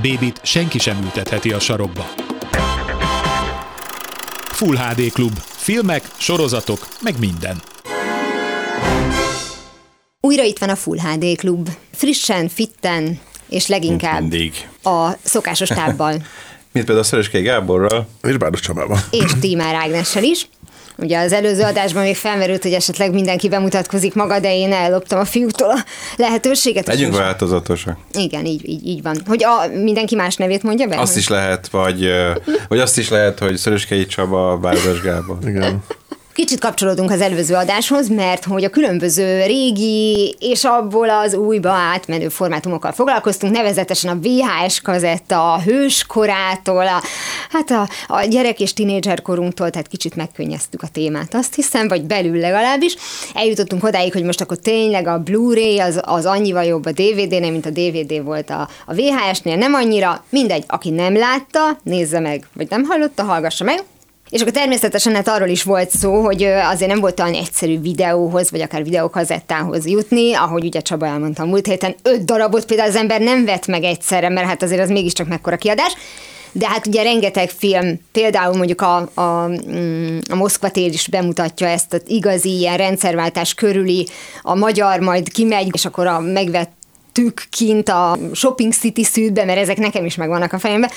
Bébit senki sem ültetheti a sarokba. Full HD Klub. Filmek, sorozatok, meg minden. Újra itt van a Full HD Klub. Frissen, fitten, és leginkább Mindig. a szokásos tábbal. Mint például Szereskei Gáborral. És Bárdos Csabával. és Tímár Ágnessel is. Ugye az előző adásban még felmerült, hogy esetleg mindenki bemutatkozik maga, de én elloptam a fiúktól a lehetőséget. Legyünk változatosak. Igen, így, így, így van. Hogy a, mindenki más nevét mondja be? Azt is lehet, vagy, vagy azt is lehet, hogy Szereskei Csaba, Bárdos Gábor. Igen. Kicsit kapcsolódunk az előző adáshoz, mert hogy a különböző régi és abból az újba átmenő formátumokkal foglalkoztunk, nevezetesen a VHS kazetta, a hőskorától, a, hát a, a gyerek és tinédzser korunktól, tehát kicsit megkönnyeztük a témát, azt hiszem, vagy belül legalábbis. Eljutottunk odáig, hogy most akkor tényleg a Blu-ray az, az annyival jobb a DVD-nél, mint a DVD volt a, a VHS-nél, nem annyira, mindegy, aki nem látta, nézze meg, vagy nem hallotta, hallgassa meg, és akkor természetesen hát arról is volt szó, hogy azért nem volt olyan egyszerű videóhoz, vagy akár videókazettához jutni, ahogy ugye Csaba elmondta múlt héten, öt darabot például az ember nem vett meg egyszerre, mert hát azért az mégiscsak mekkora kiadás. De hát ugye rengeteg film, például mondjuk a, a, mm, a Moszkva tér is bemutatja ezt az igazi ilyen rendszerváltás körüli, a magyar majd kimegy, és akkor a megvett tük kint a Shopping City szűdbe, mert ezek nekem is megvannak a fejemben,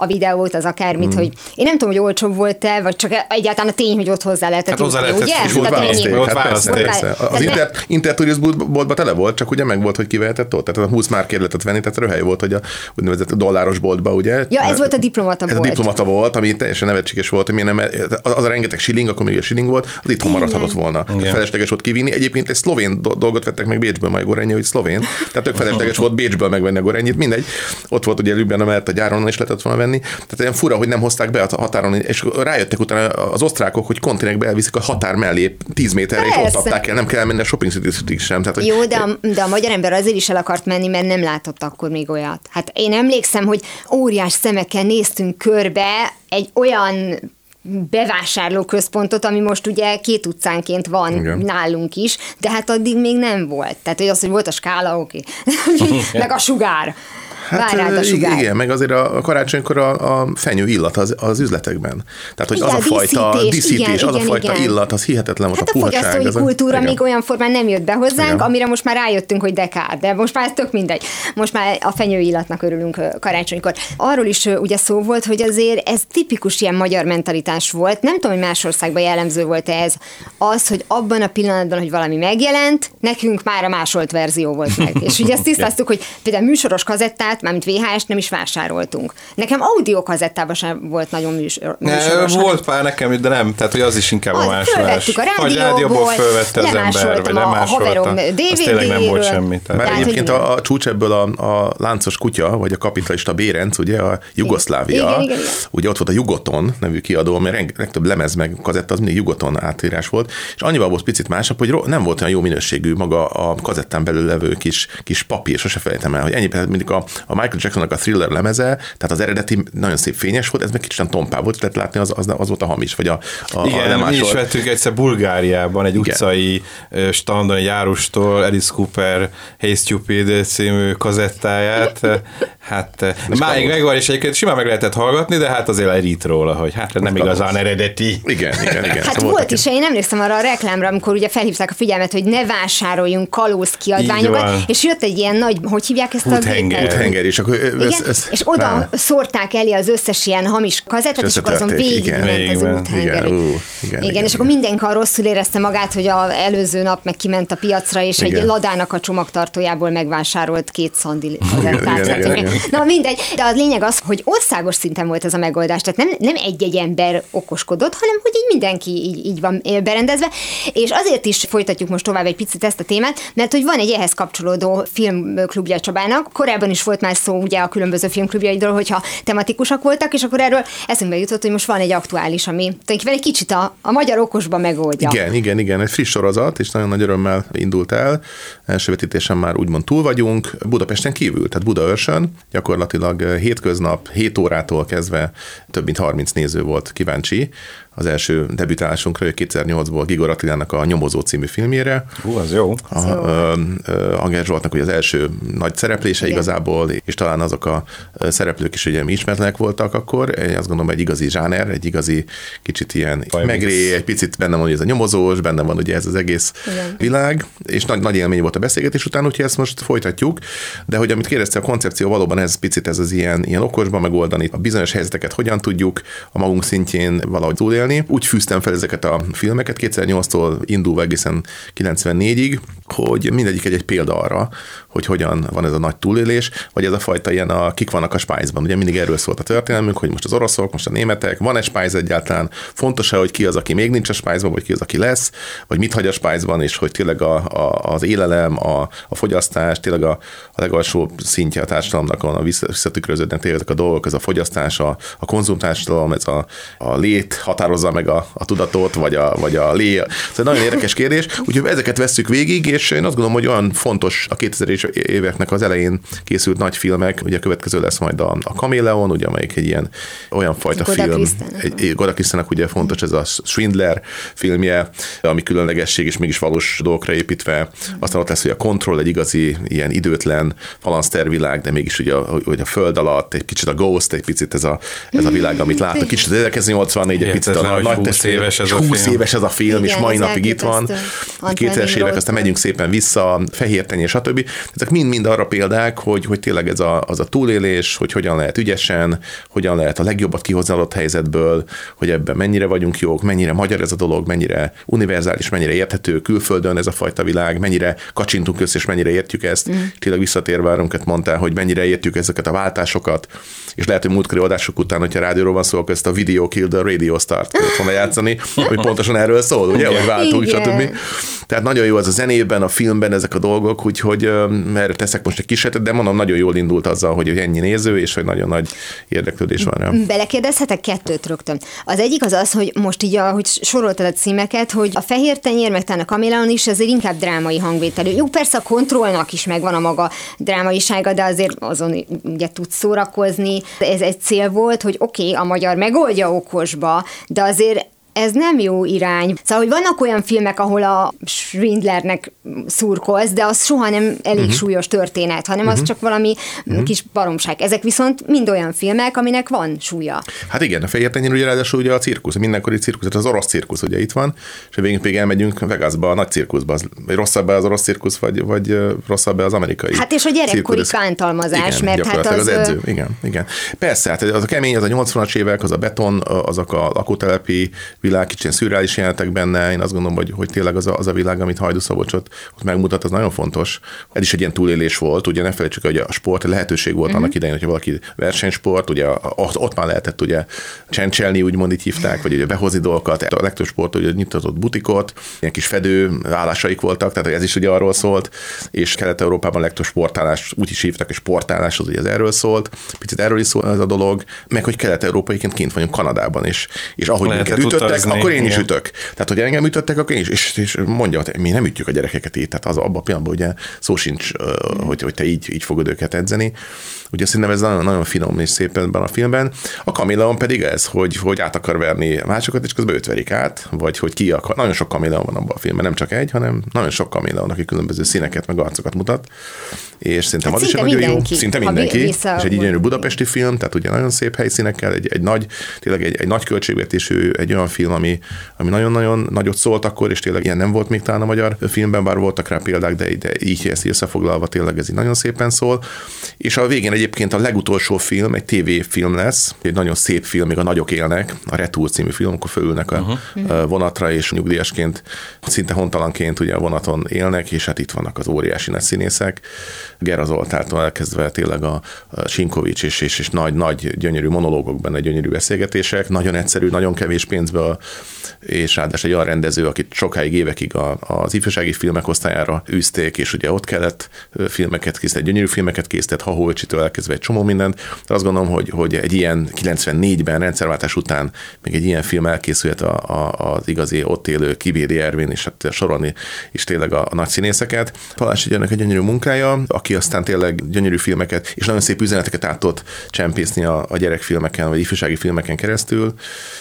a videót, az akármit, Hmm. hogy én nem tudom, hogy olcsóbb volt-e, vagy csak egyáltalán a tény, hogy ott hozzá lehetett Hát hozzá lehetett, ugye? és Volt választék, Volt hát persze, választék. Az Inter, Intertourist boltban tele volt, csak ugye meg volt, hogy kivehetett ott. Tehát a 20 már lehetett venni, tehát röhely volt, hogy a úgynevezett dolláros boltba, ugye? Ja, ez volt a diplomata ez bolt. a diplomata volt, ami teljesen nevetséges volt, hogy miért nem, az, a rengeteg shilling, akkor még a shilling volt, az itthon maradhatott volna. Tehát felesleges volt kivinni. Egyébként egy szlovén do- dolgot vettek meg Bécsből, majd Gorenyi, hogy szlovén. Tehát tök felesleges volt Bécsből megvenni a Gorenyit, mindegy. Ott volt ugye Lübben, mert a gyáron is lehetett volna venni. Tehát olyan fura, hogy nem hozták be a határon, és rájöttek utána az osztrákok, hogy kontinekbe elviszik a határ mellé 10 méterre, és ott Persze. adták el, nem kell menni a shopping city sem. Tehát, hogy Jó, de a, de a magyar ember azért is el akart menni, mert nem látott akkor még olyat. Hát én emlékszem, hogy óriás szemekkel néztünk körbe egy olyan bevásárlóközpontot, ami most ugye két utcánként van Igen. nálunk is, de hát addig még nem volt. Tehát, hogy az, hogy volt a skála, oké. Meg a sugár. Hát, rád a sugár. igen, meg azért a a karácsonykor a, a fenyő illat az, az üzletekben. Tehát, hogy Igen, az a a fajta díszítés, díszítés, igen, az a igen, fajta igen. illat, az hihetetlen volt Hát a a fogyasztói a- kultúra igen. még olyan formán nem jött be hozzánk, Igen. amire most már rájöttünk, hogy de kár, de most már ez tök mindegy. Most már a fenyőillatnak örülünk ö, karácsonykor. Arról is ugye szó volt, hogy azért ez tipikus ilyen magyar mentalitás volt. Nem tudom, hogy más országban jellemző volt ez. Az, hogy abban a pillanatban, hogy valami megjelent, nekünk már a másolt verzió volt meg. És ugye ezt tisztáztuk, hogy például műsoros kazettát, mármint VHS-t nem is vásároltunk. Nekem audio kazettában sem volt nagyon műsor, Ne, volt pár nekem, de nem, tehát hogy az is inkább a Az, másolás. fölvettük a Vagy rádióból, rádióból fölvette az ember, vagy a- a lemásolta. haverom Az tényleg nem volt semmi. Tehát. Tehát, egyébként a, a csúcs ebből a, a láncos kutya, vagy a kapitalista Bérenc, ugye a Jugoszlávia, Igen, igen, igen. ugye ott volt a Jugoton nevű kiadó, mert reng- legtöbb lemez meg kazetta az mindig Jugoton átírás volt, és annyival volt picit másabb, hogy nem volt olyan jó minőségű maga a kazettán belül levő kis, kis papír, sose felejtem el, hogy ennyi, tehát mindig a, a Michael Jacksonnak a thriller lemeze, tehát az eredeti nagyon szép fényes volt, ez meg kicsit tompá volt, lehet látni, az, az, az volt a hamis, vagy a, a, a Igen, mi is lemásolt. vettünk egyszer Bulgáriában egy Igen. utcai standon, egy árustól Alice Cooper Hey Stupid című kazettáját. Hát máig megvan, és egyébként simán meg lehetett hallgatni, de hát azért elít róla, hogy hát nem igazán eredeti. Igen, igen, igen. Hát Szóval volt is, én emlékszem arra a reklámra, amikor ugye felhívták a figyelmet, hogy ne vásároljunk kalóz kiadványokat, és jött egy ilyen nagy, hogy hívják ezt a gépet? Tenger, és akkor Igen, ez, ez, és oda rá- szórták elé az összes ilyen hamis kazettát, és akkor azon összetörték, végig igen. ment az Végigment, úthenger. igen, ú, igen, igen, igen, és akkor mindenki rosszul érezte magát, hogy a előző nap meg kiment a piacra, és egy Igen. ladának a csomagtartójából megvásárolt két szandi kazettát. Na mindegy, de a lényeg az, hogy országos szinten volt ez a megoldás, tehát nem, nem egy-egy ember okoskodott, hanem hogy így mindenki így, így van berendezve, és azért is folytatjuk most tovább egy picit ezt a témát, mert hogy van egy ehhez kapcsolódó filmklubja Csabának, korábban is volt már már szó ugye a különböző filmklubjaidról, hogyha tematikusak voltak, és akkor erről eszünkbe jutott, hogy most van egy aktuális, ami tulajdonképpen egy kicsit a, a magyar okosba megoldja. Igen, igen, igen, egy friss sorozat, és nagyon nagy örömmel indult el. Első vetítésen már úgymond túl vagyunk. Budapesten kívül, tehát Budaörsön, gyakorlatilag hétköznap, 7 órától kezdve több mint 30 néző volt kíváncsi az első debütálásunkra, 2008-ból Gigor Attilának a Nyomozó című filmjére. Hú, az jó. A, ö, Anger Zsoltnak ugye az első nagy szereplése Igen. igazából, és talán azok a szereplők is ugye mi ismertlenek voltak akkor. Én azt gondolom, egy igazi zsáner, egy igazi kicsit ilyen Fajmix. megré, egy picit benne van ez a nyomozós, benne van ugye ez az egész Igen. világ, és nagy, nagy élmény volt a beszélgetés után, úgyhogy ezt most folytatjuk, de hogy amit kérdezte a koncepció, valóban ez picit ez az ilyen, ilyen okosban megoldani, a bizonyos helyzeteket hogyan tudjuk a magunk szintjén valahogy túlélni, élni. Úgy fűztem fel ezeket a filmeket 2008-tól indulva egészen 94-ig, hogy mindegyik egy, egy példa arra, hogy hogyan van ez a nagy túlélés, vagy ez a fajta ilyen a kik vannak a spájzban. Ugye mindig erről szólt a történelmünk, hogy most az oroszok, most a németek, van egy spájz egyáltalán, fontos-e, hogy ki az, aki még nincs a spájzban, vagy ki az, aki lesz, vagy mit hagy a spájzban, és hogy tényleg a, a, az élelem, a, a fogyasztás, tényleg a, a legalsó szintje a társadalomnak, a visszatükröződnek tényleg a dolgok, ez a fogyasztás, a, a konzumtársadalom, ez a, a lét határozza meg a, a tudatot, vagy a, vagy a lé. Ez egy nagyon érdekes kérdés, úgyhogy ezeket vesszük végig, és én azt gondolom, hogy olyan fontos a 2000-es éveknek az elején készült nagy filmek, ugye a következő lesz majd a, a Kameleon, ugye, amelyik egy ilyen olyan fajta Goda film. Egy, Goda Krisztának ugye fontos ez a Swindler filmje, ami különlegesség és mégis valós dolgokra építve. Aztán ott lesz, hogy a Control egy igazi ilyen időtlen falansztervilág, de mégis ugye a, hogy a föld alatt, egy kicsit a Ghost, egy picit ez a, ez a világ, amit látok, kicsit 1984, egy picit a nagy 20 éves ez a 20 film. éves ez a film, Igen, és mai napig itt van. 2000-es évek, aztán megyünk szépen vissza, fehér tenyér, stb. Ezek mind-mind arra példák, hogy, hogy tényleg ez a, az a túlélés, hogy hogyan lehet ügyesen, hogyan lehet a legjobbat kihozni adott helyzetből, hogy ebben mennyire vagyunk jók, mennyire magyar ez a dolog, mennyire univerzális, mennyire érthető külföldön ez a fajta világ, mennyire kacsintunk össze, és mennyire értjük ezt. Mm. Tényleg visszatérve arra, mondtál, hogy mennyire értjük ezeket a váltásokat, és lehet, hogy múltkori adások után, hogyha rádióról van szó, akkor ezt a Video Kill the Radio Start tudod volna játszani, hogy pontosan erről szól, ugye, hogy váltunk, stb. Tehát nagyon jó az a zenében, a filmben ezek a dolgok, úgyhogy erre teszek most egy kiset, de mondom, nagyon jól indult azzal, hogy ennyi néző, és hogy nagyon nagy érdeklődés van rá. Belekérdezhetek kettőt rögtön. Az egyik az az, hogy most így, ahogy soroltad a címeket, hogy a fehér tenyér, meg a kaméleon is azért inkább drámai hangvételű. Jó, persze a kontrollnak is megvan a maga drámaisága, de azért azon ugye tudsz szórakozni. Ez egy cél volt, hogy oké, okay, a magyar megoldja okosba, de azért ez nem jó irány. Szóval, hogy vannak olyan filmek, ahol a Schwindlernek szurkolsz, de az soha nem elég uh-huh. súlyos történet, hanem uh-huh. az csak valami uh-huh. kis baromság. Ezek viszont mind olyan filmek, aminek van súlya. Hát igen, a fehér tenyér ugye ráadásul ugye a cirkusz, mindenkori cirkusz, tehát az orosz cirkusz ugye itt van, és a végén pedig elmegyünk Vegasba, a nagy cirkuszba, az, vagy rosszabb az orosz cirkusz, vagy, vagy rosszabb az amerikai. Hát és a gyerekkori bántalmazás, igen, mert hát az... az edző, igen, igen. Persze, hát az a kemény, az a 80-as évek, az a beton, azok a lakótelepi világ, kicsit szürreális jelentek benne, én azt gondolom, hogy, hogy tényleg az a, az a világ, amit Hajdu Szabolcsot ott megmutat, az nagyon fontos. Ez is egy ilyen túlélés volt, ugye ne felejtsük, hogy a sport lehetőség volt uh-huh. annak idején, hogyha valaki versenysport, ugye ott, ott már lehetett ugye csencselni, úgymond így hívták, vagy ugye behozni dolgokat. A legtöbb sport ugye nyitatott butikot, ilyen kis fedő állásaik voltak, tehát ez is ugye arról szólt, és Kelet-Európában legtöbb sportálás úgy is hívták, hogy sportálás az ugye ez erről szólt, picit erről is szól ez a dolog, meg hogy kelet-európaiként kint vagyunk Kanadában, és, és ahogy minket ütöttek, utazni, akkor én is igen. ütök. Tehát, hogy engem ütöttek, akkor én is, és, és mondja, hogy mi nem ütjük a gyerekeket így, tehát az abban a pillanatban ugye szó sincs, hogy, hogy te így, így fogod őket edzeni. Ugye szerintem ez nagyon, nagyon finom és szép ebben a filmben. A Kameleon pedig ez, hogy, hogy át akar verni másokat, és közben őt verik át, vagy hogy ki akar. Nagyon sok Kameleon van abban a filmben, nem csak egy, hanem nagyon sok Kameleon, aki különböző színeket, meg arcokat mutat. És szerintem hát az is egy nagyon jó, szinte mindenki, és egy gyönyörű budapesti film, tehát ugye nagyon szép helyszínekkel, egy, egy nagy, tényleg egy, egy nagy költségvetésű, egy olyan film, ami, ami nagyon-nagyon nagyot szólt akkor, és tényleg ilyen nem volt még talán a magyar filmben, bár voltak rá példák, de, de így ezt összefoglalva tényleg ez így nagyon szépen szól. És a végén egyébként a legutolsó film egy tévéfilm lesz, egy nagyon szép film, még a nagyok élnek, a Retour című film, akkor fölülnek a uh-huh. vonatra, és nyugdíjasként, szinte hontalanként ugye a vonaton élnek, és hát itt vannak az óriási nagy színészek. Gera Zoltától elkezdve tényleg a Sinkovics és, és, és nagy, nagy gyönyörű monológok benne, gyönyörű beszélgetések, nagyon egyszerű, nagyon kevés pénzbe a, és ráadásul egy olyan rendező, akit sokáig évekig a, az ifjúsági filmek osztályára űzték, és ugye ott kellett filmeket készíteni, gyönyörű filmeket készített, ha Elkezdve egy csomó mindent. De azt gondolom, hogy, hogy egy ilyen 94-ben rendszerváltás után még egy ilyen film elkészült a, a, az igazi ott élő Kibéri Ervin, és hát sorolni is tényleg a, a nagy színészeket. Palás egy egy gyönyörű munkája, aki aztán tényleg gyönyörű filmeket és nagyon szép üzeneteket át tudott csempészni a, a gyerekfilmeken, vagy ifjúsági filmeken keresztül,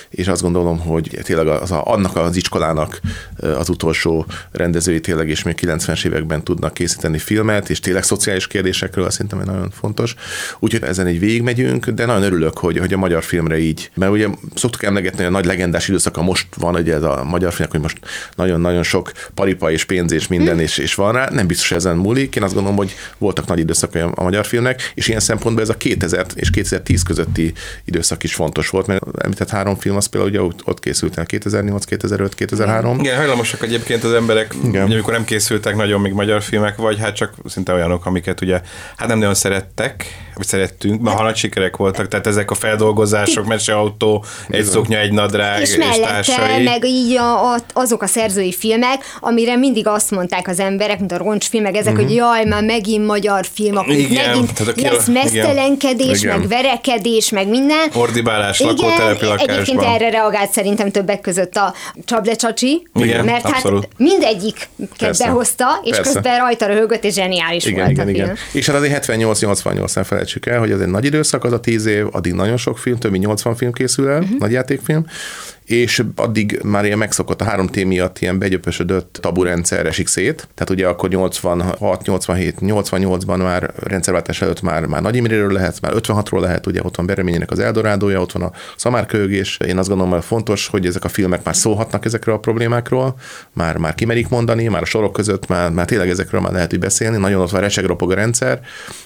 és azt gondolom, hogy tényleg az a, annak az iskolának az utolsó rendezői tényleg, és még 90-es években tudnak készíteni filmet, és tényleg szociális kérdésekről szerintem nagyon fontos. Úgyhogy ezen így végigmegyünk, de nagyon örülök, hogy, hogy a magyar filmre így, mert ugye szoktuk emlegetni, hogy a nagy legendás időszaka most van, ugye ez a magyar filmek, hogy most nagyon-nagyon sok paripa és pénz és minden, hmm. és, és van rá, nem biztos, hogy ezen múlik. Én azt gondolom, hogy voltak nagy időszakai a magyar filmnek, és ilyen szempontból ez a 2000 és 2010 közötti időszak is fontos volt, mert említett három film az például ugye ott készült el 2008, 2005, 2003. Igen, hajlamosak egyébként az emberek, Igen. Ugye, amikor nem készültek nagyon még magyar filmek, vagy hát csak szinte olyanok, amiket ugye hát nem nagyon szerettek, vagy szerettünk, mert nagy sikerek voltak, tehát ezek a feldolgozások, meseautó, egy szoknya, egy nadrág, és, és társai. meg így a, a, azok a szerzői filmek, amire mindig azt mondták az emberek, mint a roncsfilmek, ezek, uh-huh. hogy jaj, már megint magyar film, akkor igen, megint tehát a lesz mesztelenkedés, igen. meg verekedés, meg minden. Ordibálás, lakótelepi lakásban. Egyébként erre reagált szerintem többek között a Csable Csacsi, igen, mert hát abszolút. hát mindegyik behozta, és Persze. közben rajta röhögött, és zseniális igen, volt igen, a film. Igen. És hát azért 78-88 nem felejtsük el, hogy ez egy nagy időszak, az a 10 év, addig nagyon sok film, több mint 80 film készül el, uh-huh. nagy játékfilm, és addig már ilyen megszokott a három t miatt ilyen begyöpösödött taburendszer esik szét. Tehát ugye akkor 86, 87, 88-ban már rendszerváltás előtt már, már Nagy Imréről lehet, már 56-ról lehet, ugye ott van Bereményének az Eldorádója, ott van a szamárkőgés. Én azt gondolom, hogy fontos, hogy ezek a filmek már szólhatnak ezekről a problémákról, már, már kimerik mondani, már a sorok között már, már tényleg ezekről már lehet hogy beszélni, nagyon ott van resegropog a rendszer,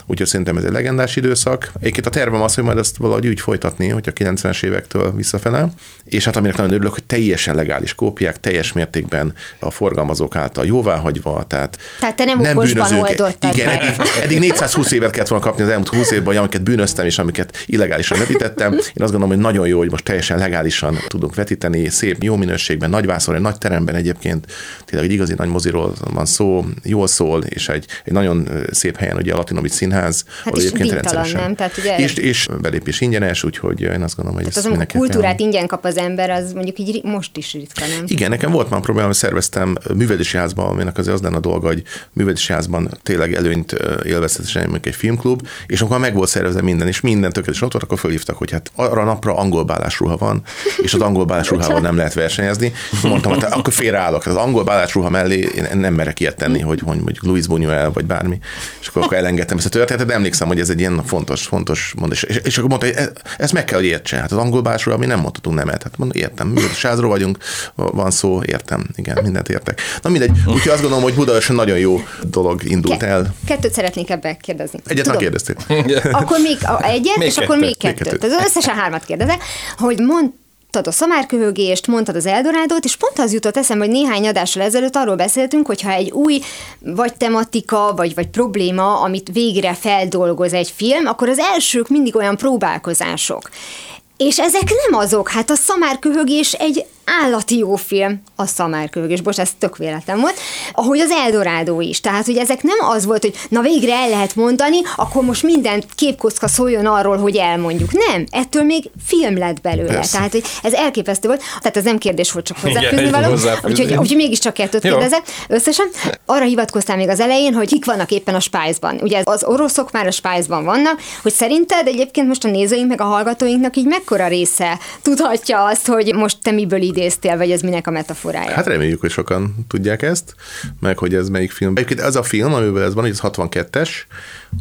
úgyhogy szerintem ez egy legendás időszak. Egyébként a tervem az, hogy majd ezt valahogy úgy folytatni, hogy a 90-es évektől visszafele, és hát aminek nagyon örülök, hogy teljesen legális kópiák, teljes mértékben a forgalmazók által jóváhagyva, tehát, tehát te nem, nem bűnözők. Igen, eddig, eddig 420 évet kellett volna kapni az elmúlt 20 évben, amiket bűnöztem és amiket illegálisan vetítettem. Én azt gondolom, hogy nagyon jó, hogy most teljesen legálisan tudunk vetíteni, szép, jó minőségben, nagy vászon, egy nagy teremben egyébként, tényleg egy igazi nagy moziról van szó, jól szól, és egy, egy nagyon szép helyen, ugye a Latinovic Színház, hát és egyébként rendszeresen. Nem? Tehát ugye és, és belépés ingyenes, úgyhogy én azt gondolom, hogy Tehát ez az, kultúrát ingyen kap az ember, az mondjuk így most is ritka, nem? Igen, nekem volt már probléma, hogy szerveztem művelési házban, aminek azért az lenne a dolga, hogy művelési házban tényleg előnyt élvezhetesen mondjuk egy filmklub, és akkor meg volt szervezve minden, és minden tökéletes ott volt, akkor fölhívtak, hogy hát arra a napra angol bálásruha van, és az angol bálásruhával nem lehet versenyezni. Mondtam, hogy hát akkor félreállok, az angol bálásruha mellé én nem merek ilyet tenni, hogy, mondjuk Louis Buñuel, vagy bármi. És akkor, akkor elengedtem ezt a történetet, de emlékszem, hogy ez egy ilyen fontos, fontos mondás. És, és akkor mondta, hogy e, ezt meg kell, hogy értse. Hát az angol bálásruha, mi nem mondhatunk nemet. Hát mondom, értem, házról vagyunk, van szó, értem, igen, mindent értek. Na mindegy, úgyhogy azt gondolom, hogy Budaörsön nagyon jó dolog indult Ke- el. Kettőt szeretnék ebbe kérdezni. Egyet kérdeztél. akkor még egyet, még és kettőt, akkor még kettőt. kettőt. Az összesen hármat kérdezek, hogy mond, mondtad a szamárköhögést, mondtad az Eldorádót, és pont az jutott eszembe, hogy néhány adással ezelőtt arról beszéltünk, hogyha egy új vagy tematika, vagy, vagy probléma, amit végre feldolgoz egy film, akkor az elsők mindig olyan próbálkozások. És ezek nem azok, hát a szamárköhögés egy állati jó film, a szamárköhögés, bocs, ez tök véletlen volt, ahogy az Eldorádó is. Tehát, hogy ezek nem az volt, hogy na végre el lehet mondani, akkor most minden képkocka szóljon arról, hogy elmondjuk. Nem, ettől még film lett belőle. Persze. Tehát, hogy ez elképesztő volt. Tehát ez nem kérdés volt, csak hozzáfűzni való. Úgyhogy, úgyhogy mégiscsak kettőt kérdezek. Összesen arra hivatkoztál még az elején, hogy kik vannak éppen a Spice-ban. Ugye az oroszok már a Spice-ban vannak, hogy szerinted egyébként most a nézőink meg a hallgatóinknak így mekkora része tudhatja azt, hogy most te miből idéztél, vagy ez minek a metaforája? Hát reméljük, hogy sokan tudják ezt, meg hogy ez melyik film. Egyébként az a film, amivel ez van, hogy ez 62-es,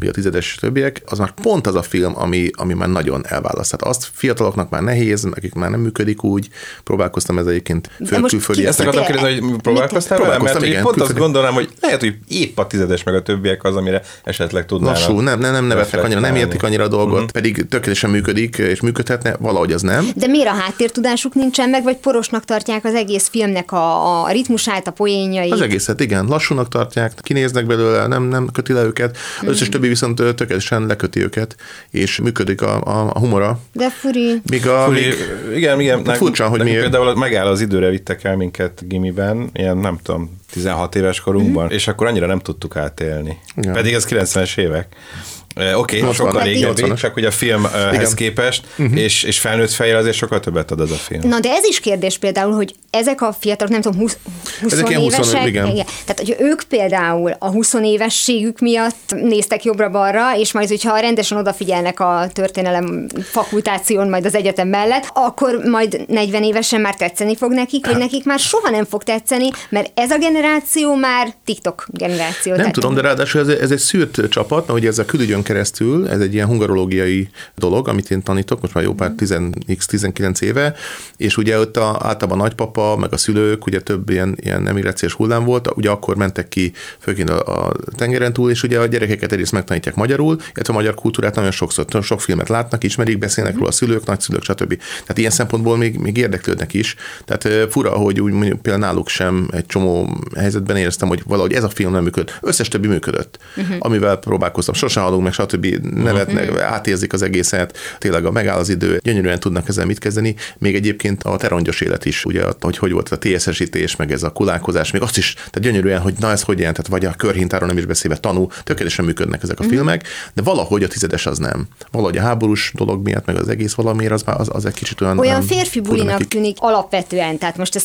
ugye a tizedes többiek, az már pont az a film, ami, ami már nagyon elválaszt. Tehát azt fiataloknak már nehéz, akik már nem működik úgy, próbálkoztam ez egyébként külföldi. Ezt akartam kérdezni, hogy próbálkoztál vele? Mert igen, pont azt gondolom, hogy lehet, hogy épp a tizedes meg a többiek az, amire esetleg tudnának. Lassú, nem, nem, nem nevetnek annyira, nem értik annyira a dolgot, uh-huh. pedig tökéletesen működik, és működhetne, valahogy az nem. De miért a háttértudásuk nincsen meg, vagy poros zavarósnak tartják az egész filmnek a, a ritmusát, a poénjai. Az egészet, igen, lassúnak tartják, kinéznek belőle, nem, nem köti le őket, az összes többi viszont tökéletesen leköti őket, és működik a, a, a humora. De furi. Míg a, Furi, míg, igen, igen. Hát furcsa, hogy miért. Például megáll az időre vittek el minket gimiben, ilyen nem tudom, 16 éves korunkban, és akkor annyira nem tudtuk átélni. Igen. Pedig ez 90-es évek. Oké, okay, 80-as, sokkal régebbi, 80-as. csak hogy a filmhez Igen. képest, és, és felnőtt fejjel azért sokkal többet ad az a film. Na, de ez is kérdés például, hogy ezek a fiatalok, nem tudom, 20, 20 Ezek ilyen 20 évesek, igen. Tehát, hogy ők például a 20 évességük miatt néztek jobbra-balra, és majd, hogyha rendesen odafigyelnek a történelem fakultáción, majd az egyetem mellett, akkor majd 40 évesen már tetszeni fog nekik, vagy nekik már soha nem fog tetszeni, mert ez a generáció már TikTok generáció. Nem Tehát- tudom, de ráadásul ez, ez egy szűrt csapat, mert ugye ez a külügyön keresztül, ez egy ilyen hungarológiai dolog, amit én tanítok, most már jó pár 10x-19 éve, és ugye ott a, általában a nagypapa, meg a szülők, ugye több ilyen, ilyen emigrációs hullám volt, ugye akkor mentek ki főként a, a tengeren túl, és ugye a gyerekeket egyrészt megtanítják magyarul, illetve a magyar kultúrát nagyon sokszor, nagyon sok filmet látnak, ismerik, beszélnek róla a szülők, nagyszülők, stb. Tehát ilyen szempontból még, még érdeklődnek is. Tehát fura, hogy úgy mondjuk például náluk sem egy csomó helyzetben éreztem, hogy valahogy ez a film nem működött. Összes többi működött, uh-huh. amivel próbálkoztam. Sosem halunk meg, stb. Nevetnek, uh-huh. átérzik az egészet, tényleg a megáll az idő, gyönyörűen tudnak ezzel mit kezdeni. Még egyébként a terongyos élet is, ugye, hogy hogy volt a TSS-ítés, meg ez a kulálkozás, még azt is, tehát gyönyörűen, hogy na ez hogy jelent, tehát vagy a körhintáról nem is beszélve tanul, tökéletesen működnek ezek a uh-huh. filmek, de valahogy a tizedes az nem. Valahogy a háborús dolog miatt, meg az egész valamiért az, az, az egy kicsit olyan. olyan férfi bulinak tűnik alapvetően, tehát most ez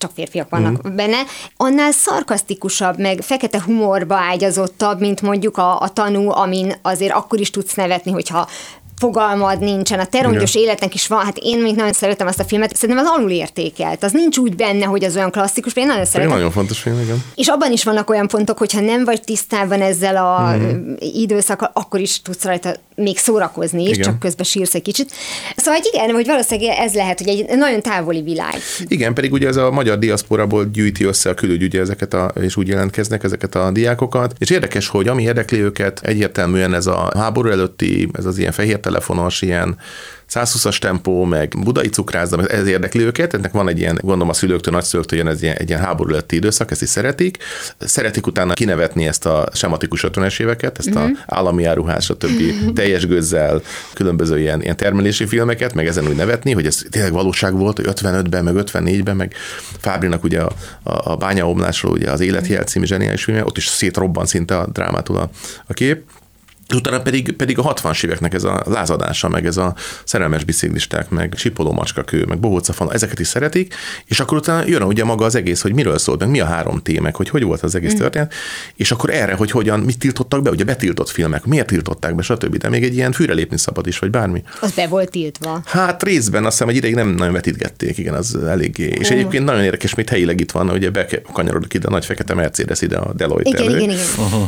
csak férfiak vannak mm. benne, annál szarkasztikusabb, meg fekete humorba ágyazottabb, mint mondjuk a, a tanú, amin azért akkor is tudsz nevetni, hogyha fogalmad nincsen, a terongyos Igen. életnek is van, hát én még nagyon szeretem azt a filmet, szerintem az alul értékelt, az nincs úgy benne, hogy az olyan klasszikus, én nagyon szeretem. nagyon fontos film, igen. És abban is vannak olyan pontok, hogyha nem vagy tisztában ezzel a mm. időszakkal, akkor is tudsz rajta még szórakozni is, Igen. csak közben sírsz egy kicsit. Szóval igen, hogy valószínűleg ez lehet, hogy egy nagyon távoli világ. Igen, pedig ugye ez a magyar diaszporából gyűjti össze a külügy ezeket a, és úgy jelentkeznek ezeket a diákokat. És érdekes, hogy ami érdekli őket, egyértelműen ez a háború előtti, ez az ilyen fehér telefonos, ilyen 120-as tempó, meg budai cukrászda, ez érdekli őket, ennek van egy ilyen, gondolom a szülőktől, nagyszülőktől jön ez ilyen, egy ilyen háború előtti időszak, ezt is szeretik. Szeretik utána kinevetni ezt a sematikus 50-es éveket, ezt a állami áruház, stb. teljes gőzzel, különböző ilyen, ilyen termelési filmeket, meg ezen úgy nevetni, hogy ez tényleg valóság volt, hogy 55-ben, meg 54-ben, meg Fábrinak ugye a, a, a bányaomlásról, ugye az Életjel című zseniális filmje, ott is szétrobban szinte a drámától a, a kép. És utána pedig, pedig a 60-as éveknek ez a lázadása, meg ez a szerelmes biciklisták, meg sipoló macskakő, meg bohóca fal, ezeket is szeretik, és akkor utána jön ugye maga az egész, hogy miről szólt, meg mi a három témek, hogy hogy volt az egész mm. történet, és akkor erre, hogy hogyan, mit tiltottak be, ugye betiltott filmek, miért tiltották be, stb. De még egy ilyen fűre lépni szabad is, vagy bármi. Az be volt tiltva. Hát részben azt hiszem, egy ideig nem nagyon vetítgették, igen, az eléggé. És egyébként nagyon érdekes, mit helyileg itt van, ugye bekanyarodik ide a nagy fekete Mercedes ide a Deloitte Igen, elő. igen, igen.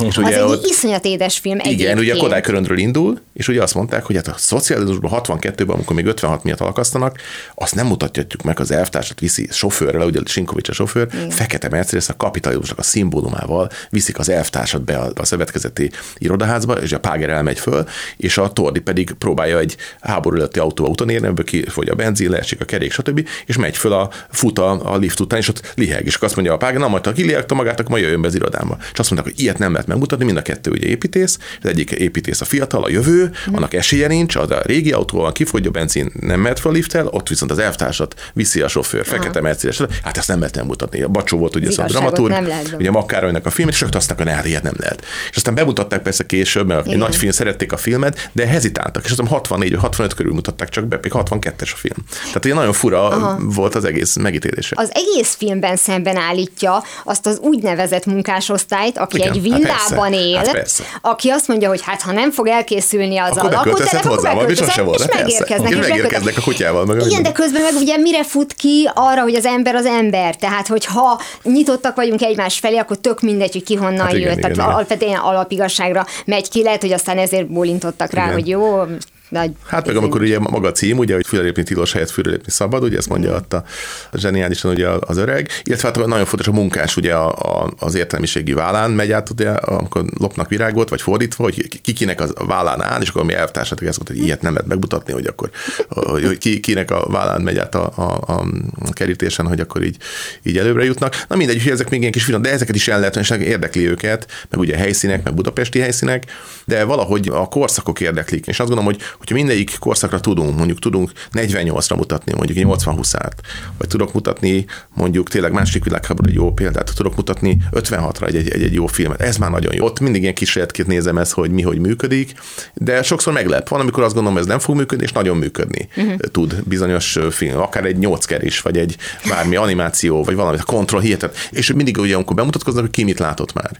És Az ugye egy ott- iszonyat édes film igen, ugye a egyébként. Kodály köröndről indul, és ugye azt mondták, hogy hát a szocializmusban 62-ben, amikor még 56 miatt alakasztanak, azt nem mutatjuk meg, az elvtársat viszi sofőrrel, ugye Sinkovics a sofőr, Igen. fekete Mercedes a kapitalizmusnak a szimbólumával viszik az elvtársat be a, a szövetkezeti irodaházba, és a Páger elmegy föl, és a Tordi pedig próbálja egy háború előtti autó után érni, ebből kifogy a benzin, leesik a kerék, stb. és megy föl a fut a, a lift után, és ott liheg, és azt mondja a Páger, na majd ha kilihegte magát, akkor majd jöjjön be az irodámba. És azt mondták, hogy ilyet nem lehet megmutatni, mind a kettő ugye építész, az egyik építész a fiatal, a jövő, annak esélye nincs, az a régi autóval kifogy a benzin, nem mehet fel a lifttel, ott viszont az elvtársat viszi a sofőr, fekete Mercedes, hát ezt nem lehet mutatni. A Bacsó volt ugye ez a dramaturg, ugye Makkárolynak a filmet, és ők azt hát ilyet nem lehet. És aztán bemutatták persze később, mert egy Igen. nagy film szerették a filmet, de hezitáltak, és azt hiszem 64 vagy 65 körül mutatták csak be, még 62-es a film. Tehát ugye nagyon fura Aha. volt az egész megítélése. Az egész filmben szemben állítja azt az úgynevezett munkásosztályt, aki Igen, egy hát villában persze, él, hát persze. aki azt mondja, hogy hát ha nem fog elkészülni az Akkor a beköltözhet lakótelep, akkor hozzám, ami beköltözhet, sose volt. és megérkeznek. És és megérkeznek a kutyával. Meg Igen, de közben meg ugye mire fut ki arra, hogy az ember az ember. Tehát, hogy ha nyitottak vagyunk egymás felé, akkor tök mindegy, hogy ki honnan hát igen, jött. igen, Tehát igen. alapvetően alapigasságra megy ki, lehet, hogy aztán ezért bólintottak rá, Igen. hogy jó, nagy... Hát meg amikor ugye maga a cím, ugye, hogy fülelépni tilos helyett fülelépni szabad, ugye ezt mondja ott a, a zseniálisan ugye az öreg, illetve hát nagyon fontos a munkás ugye a, a, az értelmiségi vállán megy át, ugye, amikor lopnak virágot, vagy fordítva, hogy kikinek az vállán áll, és akkor mi elvtársatok ezt mondta, hogy ilyet nem lehet megmutatni, hogy akkor hogy ki, kinek a vállán megy át a, a, a kerítésen, hogy akkor így, így előbbre jutnak. Na mindegy, hogy ezek még ilyen kis finom, de ezeket is el lehet, és érdekli őket, meg ugye helyszínek, meg budapesti helyszínek, de valahogy a korszakok érdeklik. És azt gondolom, hogy hogyha mindegyik korszakra tudunk, mondjuk tudunk 48-ra mutatni, mondjuk egy 80 huszát, vagy tudok mutatni mondjuk tényleg másik világháború egy jó példát, tudok mutatni 56-ra egy, egy, egy, egy jó filmet. Ez már nagyon jó. Ott mindig ilyen kísérletként nézem ezt, hogy mi hogy működik, de sokszor meglep. Van, amikor azt gondolom, ez nem fog működni, és nagyon működni uh-huh. tud bizonyos film, akár egy nyolcker is, vagy egy bármi animáció, vagy valami, a kontroll hihetet. És mindig ugye, amikor bemutatkoznak, hogy ki mit látott már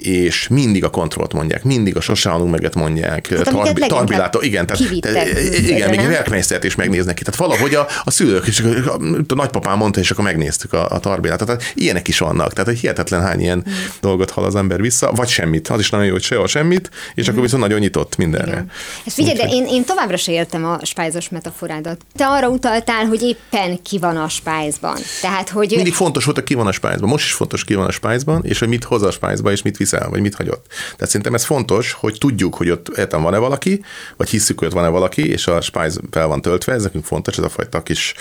és mindig a kontrollt mondják, mindig a sose halunk meget mondják, hát, tarbi, tarbilátó, igen, tehát, te, igen, még egy Werkmeistert is megnéznek ki. Tehát valahogy a, a szülők, és a, a nagypapám mondta, és akkor megnéztük a, a tarbilátot. Tehát ilyenek is vannak, tehát hihetetlen hány ilyen mm. dolgot hal az ember vissza, vagy semmit. Az is nagyon jó, hogy sehol semmit, és mm. akkor viszont nagyon nyitott mindenre. Igen. És figyelj, de én, én továbbra se értem a spájzos metaforádat. Te arra utaltál, hogy éppen ki van a spájzban. Tehát, hogy... Mindig fontos volt, hogy ki van a spájzban. Most is fontos, ki van a spájzban, és hogy mit hoz a spájzba, és mit visz el, vagy mit hagyott. Tehát szerintem ez fontos, hogy tudjuk, hogy ott értem van-e valaki, vagy hiszük, hogy ott van-e valaki, és a spájz fel van töltve, ez nekünk fontos, ez a fajta kis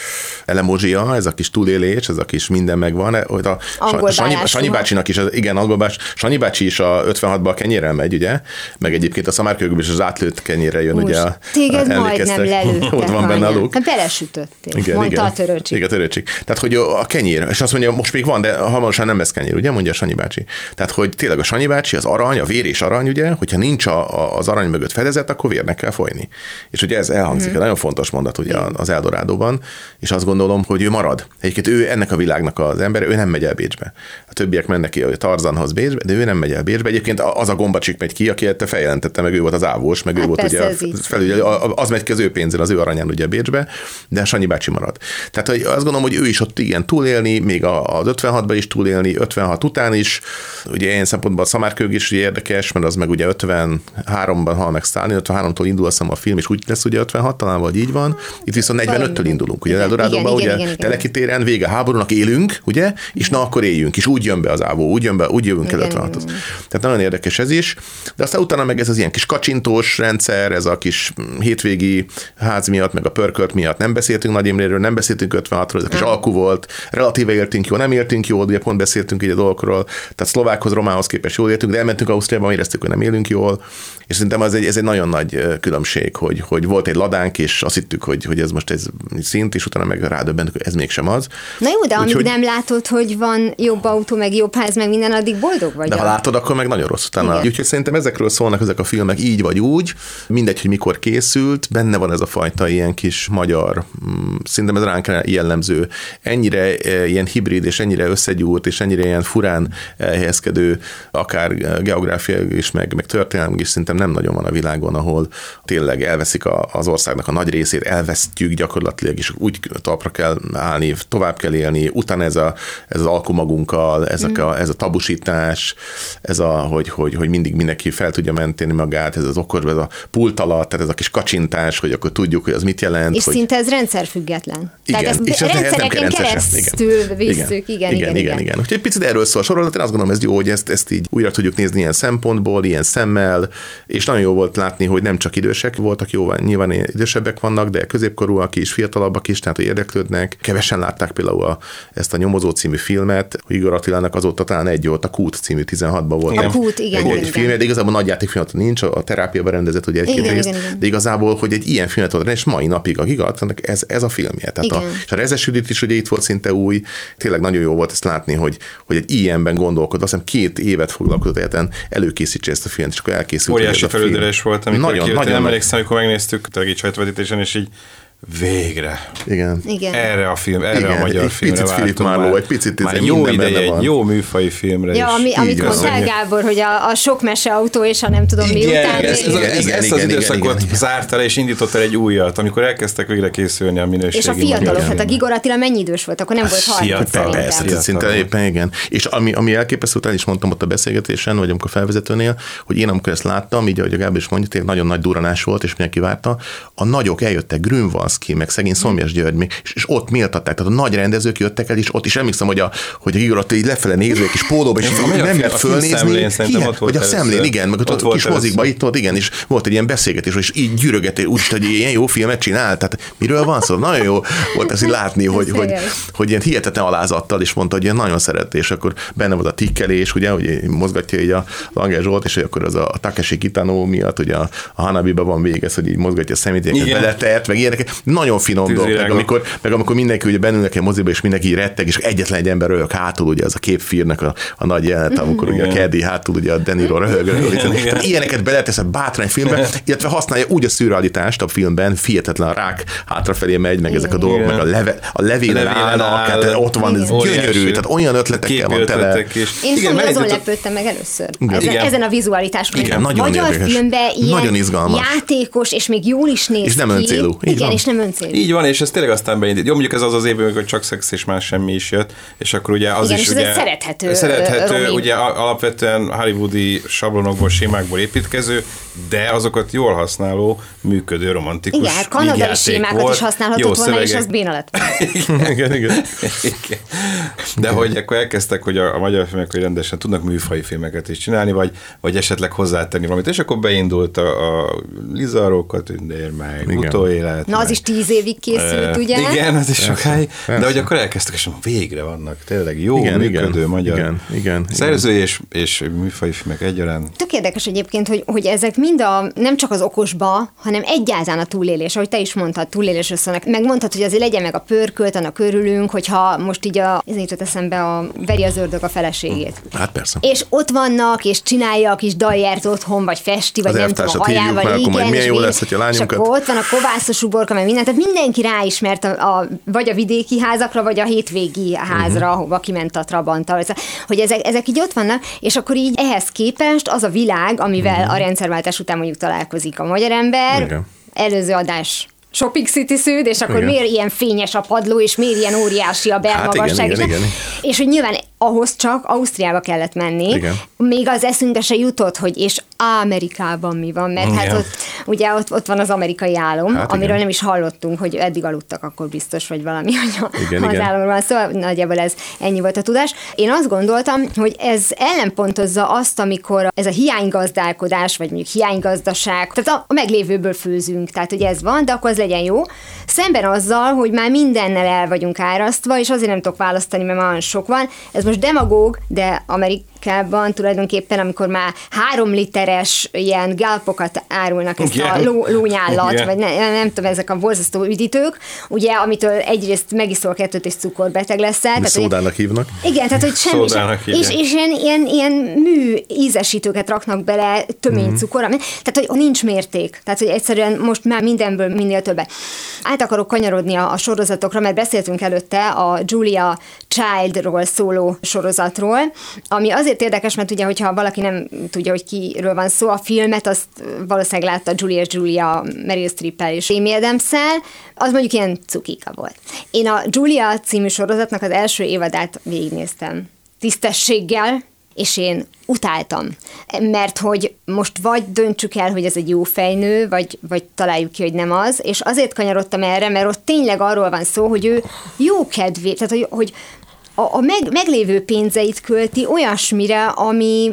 elemozsia, ez a kis túlélés, ez a kis minden megvan. Hogy a, a Sanyi, Sanyi bácsinak is, igen, angolbás, Sanyi bácsi is a 56-ba a kenyérrel megy, ugye? Meg egyébként a szamárkőgőből is az átlőtt kenyérre jön, Most ugye? Téged majdnem lelőttek. Ott van benne a luk. Hát belesütöttél, igen, mondta igen. a törőcsik. Igen, a törőcsik. Tehát, hogy a kenyér, és azt mondja, most még van, de hamarosan nem lesz kenyér, ugye? Mondja a Sanyi bácsi. Tehát, hogy tényleg a Sanyi bácsi, az arany, a vér és arany, ugye, hogyha nincs a, a, az arany mögött fedezet, akkor vérnek kell folyni. És ugye ez elhangzik, mm. nagyon fontos mondat ugye az Eldorádóban, és azt gondolom, hogy ő marad. Egyébként ő ennek a világnak az ember, ő nem megy el Bécsbe. A többiek mennek ki a Tarzanhoz Bécsbe, de ő nem megy el Bécsbe. Egyébként az a gombacsik megy ki, aki ezt feljelentette, meg ő volt az ávós, meg hát ő volt ugye felügyelő, az megy ki az ő pénzén, az ő aranyán ugye Bécsbe, de Sanyi bácsi marad. Tehát azt gondolom, hogy ő is ott igen túlélni, még az 56-ban is túlélni, 56 után is. Ugye ilyen szempontból szamárkőg is ugye érdekes, mert az meg ugye 53-ban hal meg Stalin, 53-tól indul azt a film, és úgy lesz ugye 56 talán, vagy így van. Itt viszont 45-től indulunk, ugye Eldorádóban, ugye telekitéren, vége háborúnak élünk, ugye, és na akkor éljünk, és úgy jön be az ávó, úgy jön be, úgy jövünk el 56 Tehát nagyon érdekes ez is, de aztán utána meg ez az ilyen kis kacsintós rendszer, ez a kis hétvégi ház miatt, meg a pörkölt miatt nem beszéltünk Nagy Imréről, nem beszéltünk 56-ról, ez a kis alku volt, relatíve éltünk jól, nem éltünk jól, ugye pont beszéltünk így a dolgokról, tehát szlovákhoz, romához képest jól éltünk, de elmentünk Ausztriában, éreztük, hogy nem élünk jól, és szerintem az egy, ez egy nagyon nagy különbség, hogy, hogy volt egy ladánk, és azt hittük, hogy, hogy ez most ez szint, és utána meg rádöbbentünk, hogy ez mégsem az. Na jó, de amíg hogy... nem látod, hogy van jobb autó, meg jobb ház, meg minden, addig boldog vagy. De ha látod, akkor meg nagyon rossz utána. Igen. Úgyhogy szerintem ezekről szólnak ezek a filmek így vagy úgy, mindegy, hogy mikor készült, benne van ez a fajta ilyen kis magyar, mm, szerintem ez ránk jellemző, ennyire ilyen hibrid, és ennyire összegyúrt, és ennyire ilyen furán helyezkedő, akár geográfiai is, meg, meg történelmi is szerintem nem nagyon van a világon, ahol tényleg elveszik a, az országnak a nagy részét, elvesztjük gyakorlatilag, és úgy talpra kell állni, tovább kell élni, utána ez, a, ez az alkomagunkkal, ezek mm. a, ez a tabusítás, ez a, hogy, hogy, hogy mindig mindenki fel tudja menteni magát, ez az okos, ez a pult alatt, tehát ez a kis kacsintás, hogy akkor tudjuk, hogy az mit jelent. És hogy... szinte ez rendszerfüggetlen. Igen, tehát és ez rendszereken keresztül igen. visszük, igen, igen, igen, igen, igen, igen. Úgyhogy egy picit erről szól a sorolat, én azt gondolom, ez jó, hogy ezt, ezt így újra tudjuk nézni ilyen szempontból, ilyen szemmel, és nagyon jó volt látni, hogy nem csak idősek voltak, jó, nyilván idősebbek vannak, de középkorúak is, fiatalabbak is, tehát hogy érdeklődnek. Kevesen látták például a, ezt a Nyomozó című filmet, Igor Attilának azóta talán egy volt, a Kút című 16-ban volt. A Kút, igen. Egy, egy igen. de igazából nagy játékfilmet nincs, a terápiában rendezett ugye egy-két részt, igen, igen. de igazából, hogy egy ilyen filmet ad, és mai napig a Gigatnak ez, ez a filmje. Tehát a, és a Rezes Judit is ugye itt volt szinte új, tényleg nagyon jó volt ezt látni, hogy, hogy egy ilyenben gondolkod, azt hiszem két évet foglalkozott egyetlen előkészítse ezt a filmet, és akkor elkészült. Óriási felüldülés volt, amikor nagyon, nagyon, nem emlékszem, amikor megnéztük a így sajtóvetítésen, és így Végre. Igen. Igen. Erre a film, erre Igen, a magyar egy filmre picit Philip vártunk Marlowe, már, egy picit már izé jó minden ideje egy jó műfai filmre Ja, is. ami, amit mondtál. Gábor, hogy a, a sok meseautó és a nem tudom mi Igen, után. ez, ez, ez, Igen, ezt az igen, időszakot igen, igen. zárta le, és indított el egy újat, amikor elkezdtek végre készülni a minőségi és a fiatalok, hát a. Gigor Attila mennyi idős volt? Akkor nem volt 30 fiatal. Persze, szinte éppen igen. És ami, ami elképesztő, el is mondtam ott a beszélgetésen, vagy amikor a felvezetőnél, hogy én amikor ezt láttam, így ahogy a Gábor is mondja, nagyon nagy duranás volt, és mindenki várta, a nagyok eljöttek, Grünwalski, meg szegény Szomjas György, és, és, ott méltatták, tehát a nagy rendezők jöttek el, és ott is emlékszem, hogy a, hogy a Attila így lefele néző, egy kis pólóba, és a nem film- mert a fölnézni. Hihet, ott volt vagy a szemlén, igen, meg ott, Ott ott volt kis mozikba, itt ott, igen, és volt egy ilyen beszélgetés, és így gyűrögeté, úgy, hogy ilyen jó filmet csinál, tehát miről van szó? Nagyon jó volt ezt így látni, hogy, hogy, hogy ilyen hihetetlen alázattal is mondta, hogy ilyen nagyon szerette, és akkor benne volt a tikkelés, ugye, hogy mozgatja így a Langer Zsolt, és hogy akkor az a Takeshi Kitano miatt, ugye a, a Hanabiba van végez, hogy így mozgatja a Igen. beletett, meg ilyenek. Nagyon finom dolog, meg amikor, meg amikor mindenki ugye bennülnek egy moziba, és mindenki retteg, és egyetlen egy ember röhög hátul, ugye az a képfírnek a, a nagy jelenet, amikor ugye a. Caddy hátul, ugye a Deniro röhög, röhög. Igen, igen. Tehát ilyeneket beletesz a bátrány filmbe, illetve használja úgy a szürrealitást a filmben, fihetetlen a rák hátrafelé megy, meg ezek a dolgok, meg a, leve, a levélen A levélen állnak, áll. hát ott van, ez gyönyörű, tehát olyan ötletekkel van tele. Én Igen, Igen, azon lepődtem meg először. Igen. Ezen, a vizualitáson. Igen, nagyon magyar filmben ilyen Nagyon izgalmas. játékos, és még jól is néz És nem ki. öncélú. Igen, van. és nem öncélú. Így van, és ez tényleg aztán beindít. Jó, mondjuk ez az az év, amikor csak szex és más semmi is jött, és akkor ugye az Igen, is és ugye... szerethető, Szerethető, Romi. ugye alapvetően hollywoodi sablonokból, sémákból építkező, de azokat jól használó, működő, romantikus Igen, hát kanadai sémákat volt. is használhatott Jó volna, és az béna lett. Igen, igen. Igen. De hogy akkor elkezdtek, hogy a, a magyar filmek hogy rendesen tudnak műfai filmeket is csinálni, vagy, vagy esetleg hozzátenni valamit, és akkor beindult a, a Liza Róka tündér, meg Igen. utóélet. Na, az is tíz évig készült, Ö, ugye? Igen, az is sokáig. De hogy akkor elkezdtek, és végre vannak tényleg jó, Igen, működő igen, magyar igen, igen, szerző és, és műfai filmek egyaránt. Tök érdekes egyébként, hogy, hogy ezek mind a, nem csak az okosba, hanem egyáltalán a túlélés, ahogy te is mondtad, túlélésről szólnak. Megmondtad, hogy azért legyen meg a pörkölt, annak körülünk, hogyha most így a, ez jutott eszembe a veri az ördög a feleségét. Hát persze. És ott vannak, és csinálja a kis daljert otthon, vagy festi, vagy Az nem tudom, a hajával, már, akkor majd igen, milyen jó lesz, hogyha És lányunkat- akkor ott van a kovászos uborka, meg minden, tehát mindenki ráismert a, a, vagy a vidéki házakra, vagy a hétvégi házra, uh-huh. ahova kiment a Trabanttal, Szóval, hogy ezek, ezek így ott vannak, és akkor így ehhez képest az a világ, amivel uh-huh. a rendszerváltás után mondjuk találkozik a magyar ember. Igen. előző adás Shopping City Szűd, és akkor Igen. miért ilyen fényes a padló, és miért ilyen óriási a belmagasság. Hát igen, igen, igen. és hogy nyilván ahhoz csak Ausztriába kellett menni, Igen. még az eszünkbe se jutott, hogy és Amerikában mi van, mert hát Igen. ott, ugye ott, ott van az amerikai álom, Hát hát amiről igen. nem is hallottunk, hogy eddig aludtak akkor biztos, vagy valami, hogy a, Igen, az igen. államról van szó, nagyjából ez ennyi volt a tudás. Én azt gondoltam, hogy ez ellenpontozza azt, amikor ez a hiánygazdálkodás, vagy mondjuk hiánygazdaság, tehát a, a meglévőből főzünk, tehát hogy ez van, de akkor az legyen jó. Szemben azzal, hogy már mindennel el vagyunk árasztva, és azért nem tudok választani, mert már olyan sok van. Ez most demagóg, de Amerikában tulajdonképpen, amikor már három literes ilyen gálpokat árulnak, ezt a Igen. ló, lónyállat, Igen. vagy ne, nem, tudom, ezek a borzasztó üdítők, ugye, amitől egyrészt megiszol kettőt, és cukorbeteg leszel. Mi tehát, hogy- szódának hívnak. igen, tehát hogy semmi Szódának, sem, és, és ilyen, ilyen, ilyen mű ízesítőket raknak bele, tömény Mhm. mm. cukor, ami- tehát hogy nincs mérték. Tehát, hogy egyszerűen most már mindenből minél többet. Át akarok kanyarodni a, a sorozatokra, mert beszéltünk előtte a Julia Childról szóló sorozatról, ami azért érdekes, mert ugye, hogyha valaki nem tudja, hogy kiről van szó, a filmet azt valószínűleg látta Julia Julia Meryl streep és Amy adams az mondjuk ilyen cukika volt. Én a Julia című sorozatnak az első évadát végignéztem tisztességgel, és én utáltam. Mert hogy most vagy döntsük el, hogy ez egy jó fejnő, vagy, vagy találjuk ki, hogy nem az, és azért kanyarodtam erre, mert ott tényleg arról van szó, hogy ő jó kedvé, tehát hogy, hogy a, a meg, meglévő pénzeit költi olyasmire, ami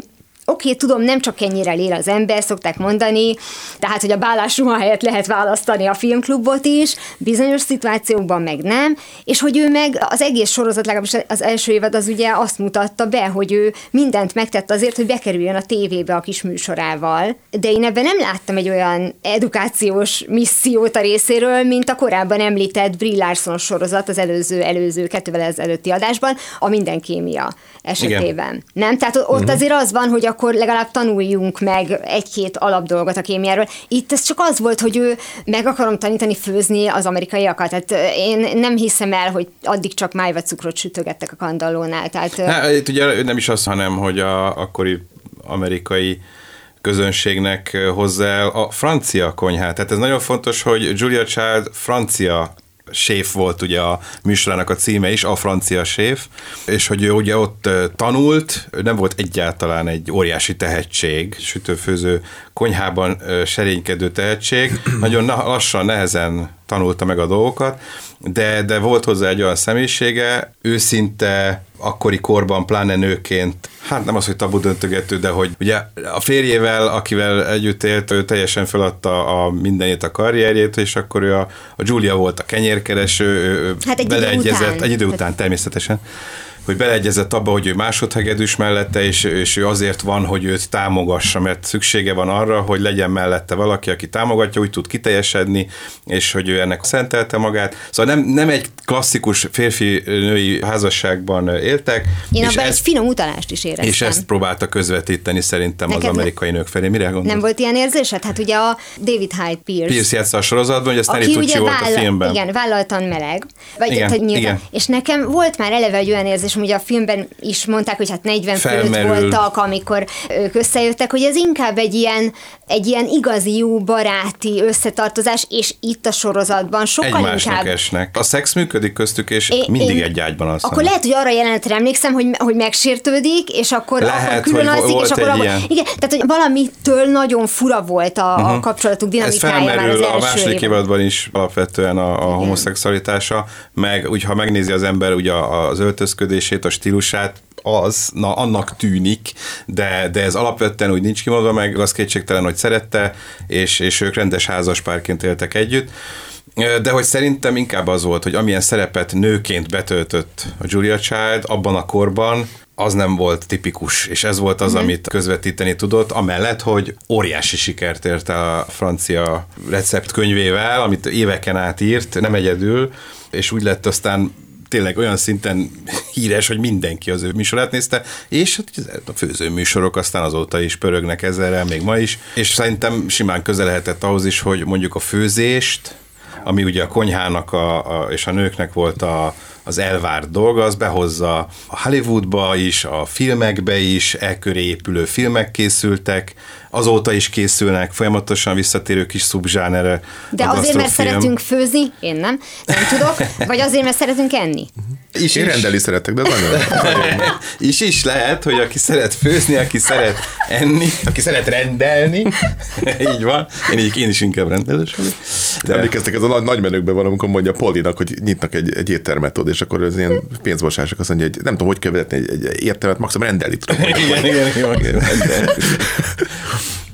Oké, okay, tudom, nem csak ennyire él az ember, szokták mondani, tehát, hogy a bálásruha helyett lehet választani a filmklubot is, bizonyos szituációkban meg nem, és hogy ő meg az egész sorozat, legalábbis az első évad az ugye azt mutatta be, hogy ő mindent megtett azért, hogy bekerüljön a tévébe a kis műsorával, de én ebben nem láttam egy olyan edukációs missziót a részéről, mint a korábban említett Brie Larson sorozat az előző, előző kettővel ezelőtti adásban, a Minden kémia esetében. Nem? Tehát ott azért az van, hogy akkor akkor legalább tanuljunk meg egy-két alapdolgot a kémiáról. Itt ez csak az volt, hogy ő meg akarom tanítani főzni az amerikaiakat. Tehát én nem hiszem el, hogy addig csak májva cukrot sütögettek a kandallónál. Tehát, ne, itt ugye nem is az, hanem, hogy a akkori amerikai közönségnek hozzá el a francia konyhát. Tehát ez nagyon fontos, hogy Julia Child francia séf volt ugye a műsorának a címe is, a francia séf, és hogy ő ugye ott tanult, nem volt egyáltalán egy óriási tehetség, sütőfőző konyhában serénykedő tehetség, nagyon lassan, nehezen tanulta meg a dolgokat, de, de volt hozzá egy olyan személyisége, őszinte, akkori korban, pláne nőként, hát nem az, hogy tabu döntögető, de hogy ugye a férjével, akivel együtt élt, ő teljesen feladta a mindenét, a karrierjét, és akkor ő a, a Julia volt a kenyérkereső, ő hát egy beleegyezett, idő után. egy idő után természetesen hogy beleegyezett abba, hogy ő másodhegedűs mellette, és, és ő azért van, hogy őt támogassa, mert szüksége van arra, hogy legyen mellette valaki, aki támogatja, úgy tud kiteljesedni, és hogy ő ennek szentelte magát. Szóval nem, nem egy klasszikus férfi-női házasságban éltek. Én és abban egy finom utalást is éreztem. És ezt próbálta közvetíteni szerintem Neked az amerikai nők felé. Mire gondolsz? Nem volt ilyen érzésed? Hát ugye a David Hyde Pierce. Pierce játsza a sorozatban, hogy a Stanley Tucci volt vállal, a filmben. Igen, vállaltan meleg. Vagy igen, tehát, hogy igen. És nekem volt már eleve egy olyan érzés, ugye a filmben is mondták, hogy hát 40 Felmerül. fölött voltak, amikor ők összejöttek, hogy ez inkább egy ilyen, egy ilyen igazi jó baráti összetartozás, és itt a sorozatban sokkal Egymásnak inkább... esnek. A szex működik köztük, és én, mindig én, egy ágyban alszanak. Akkor lehet, hogy arra jelenetre emlékszem, hogy, hogy megsértődik, és akkor, lehet, akkor külön alszik, és akkor abban, igen, tehát hogy valamitől nagyon fura volt a, uh-huh. a Mhm. kapcsolatuk dinamikája már az a első második évadban is alapvetően a, a homoszexualitása, meg úgy, ha megnézi az ember ugye az öltözködését, a stílusát, az, na annak tűnik, de, de ez alapvetően úgy nincs kimondva meg, az kétségtelen, hogy szerette, és, és ők rendes házaspárként éltek együtt. De hogy szerintem inkább az volt, hogy amilyen szerepet nőként betöltött a Julia Child abban a korban, az nem volt tipikus, és ez volt az, mm. amit közvetíteni tudott, amellett, hogy óriási sikert ért el a francia receptkönyvével, amit éveken át írt, nem egyedül, és úgy lett aztán tényleg olyan szinten híres, hogy mindenki az ő műsorát nézte, és hát a főző műsorok aztán azóta is pörögnek ezerrel, még ma is, és szerintem simán közel lehetett ahhoz is, hogy mondjuk a főzést, ami ugye a konyhának a, a, és a nőknek volt a, az elvárt dolga, az behozza a Hollywoodba is, a filmekbe is, elköré épülő filmek készültek, azóta is készülnek, folyamatosan visszatérő kis szubzsánere. De azért, mert szeretünk főzni, én nem, nem tudok, vagy azért, mert szeretünk enni. Is, én is. rendelni szeretek, de nagyon. is is lehet, hogy aki szeret főzni, aki szeret enni, aki szeret rendelni, így van, én, így, én is inkább rendelős vagyok. De emlékeztek, ez a nagy, nagy menőkben van, amikor mondja Polinak, hogy nyitnak egy, egy éttermet és akkor az ilyen pénzmosások azt mondja, hogy nem tudom, hogy kell vezetni egy, egy éttermet, maximum rendelni tudom. igen, igen, igen,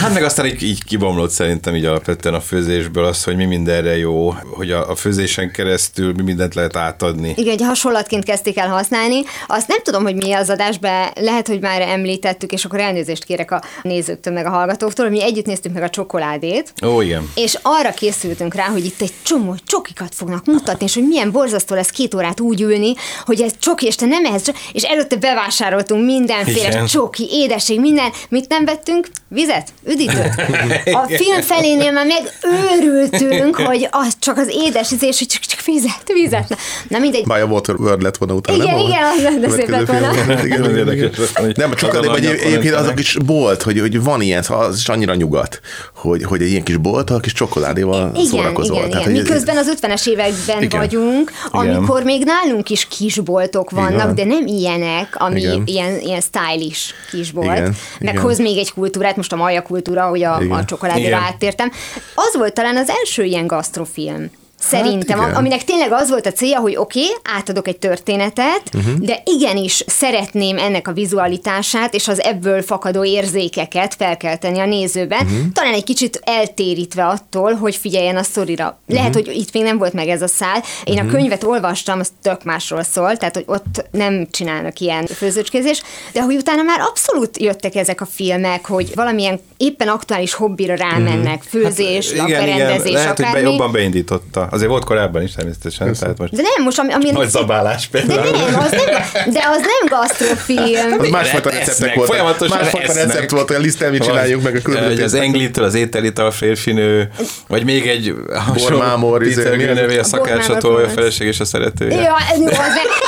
Hát meg aztán így, így kibomlott szerintem így alapvetően a főzésből az, hogy mi mindenre jó, hogy a, a főzésen keresztül mi mindent lehet átadni. Igen, egy hasonlatként kezdték el használni. Azt nem tudom, hogy mi az adásban, lehet, hogy már említettük, és akkor elnézést kérek a nézőktől, meg a hallgatóktól, hogy mi együtt néztük meg a csokoládét. Ó, igen. És arra készültünk rá, hogy itt egy csomó csokikat fognak mutatni, és hogy milyen borzasztó lesz két órát úgy ülni, hogy ez csoki, és te nem ehhez, és előtte bevásároltunk mindenféle igen. csoki, édesség, minden, mit nem vettünk? Vizet? Üdítőt? A film felénél már megőrültünk, hogy az csak az édes ízés, hogy csak, csak vizet, vizet. Na mindegy. Maya Waterworld lett volna utána, igen, nem? Igen, az lett szép lett volna. Igen, nem érdekes. Nem, csak az, hogy egyébként azok is bolt, hogy, hogy van ilyen, az is annyira nyugat, hogy, hogy egy ilyen kis bolt, a kis csokoládéval igen, szórakozol. Igen, Tehát, igen. Miközben az 50-es években igen. vagyunk, amikor igen. még nálunk is kisboltok vannak, igen. de nem ilyenek, ami igen. ilyen, ilyen stylish kisbolt. Meg hoz még egy kultúrát, most a maja kultúra, hogy a, a csokoládéra áttértem. Az volt talán az első ilyen gasztrofilm. Szerintem, hát aminek tényleg az volt a célja, hogy oké, okay, átadok egy történetet, uh-huh. de igenis szeretném ennek a vizualitását és az ebből fakadó érzékeket felkelteni a nézőben, uh-huh. talán egy kicsit eltérítve attól, hogy figyeljen a szorira. Lehet, uh-huh. hogy itt még nem volt meg ez a szál. Én uh-huh. a könyvet olvastam, az tök másról szól, tehát hogy ott nem csinálnak ilyen főzőcskézés, de hogy utána már abszolút jöttek ezek a filmek, hogy valamilyen éppen aktuális hobbira rámennek, főzés, hát, igen, igen, lehet, akármi. hogy be, jobban beindította Azért volt korábban is természetesen, tehát most De nem, most ami... ami nagy zabálás de például. nem, az nem, de az nem gasztrofilm. Az másfajta receptek voltak. folyamatosan Másfajta recept volt, hogy a lisztelmit csináljuk meg a különböző az Englitől az ételital férfinő, vagy még egy Bormámor, izé, mi a szakácsató, a feleség és a szeretője. Ja, ez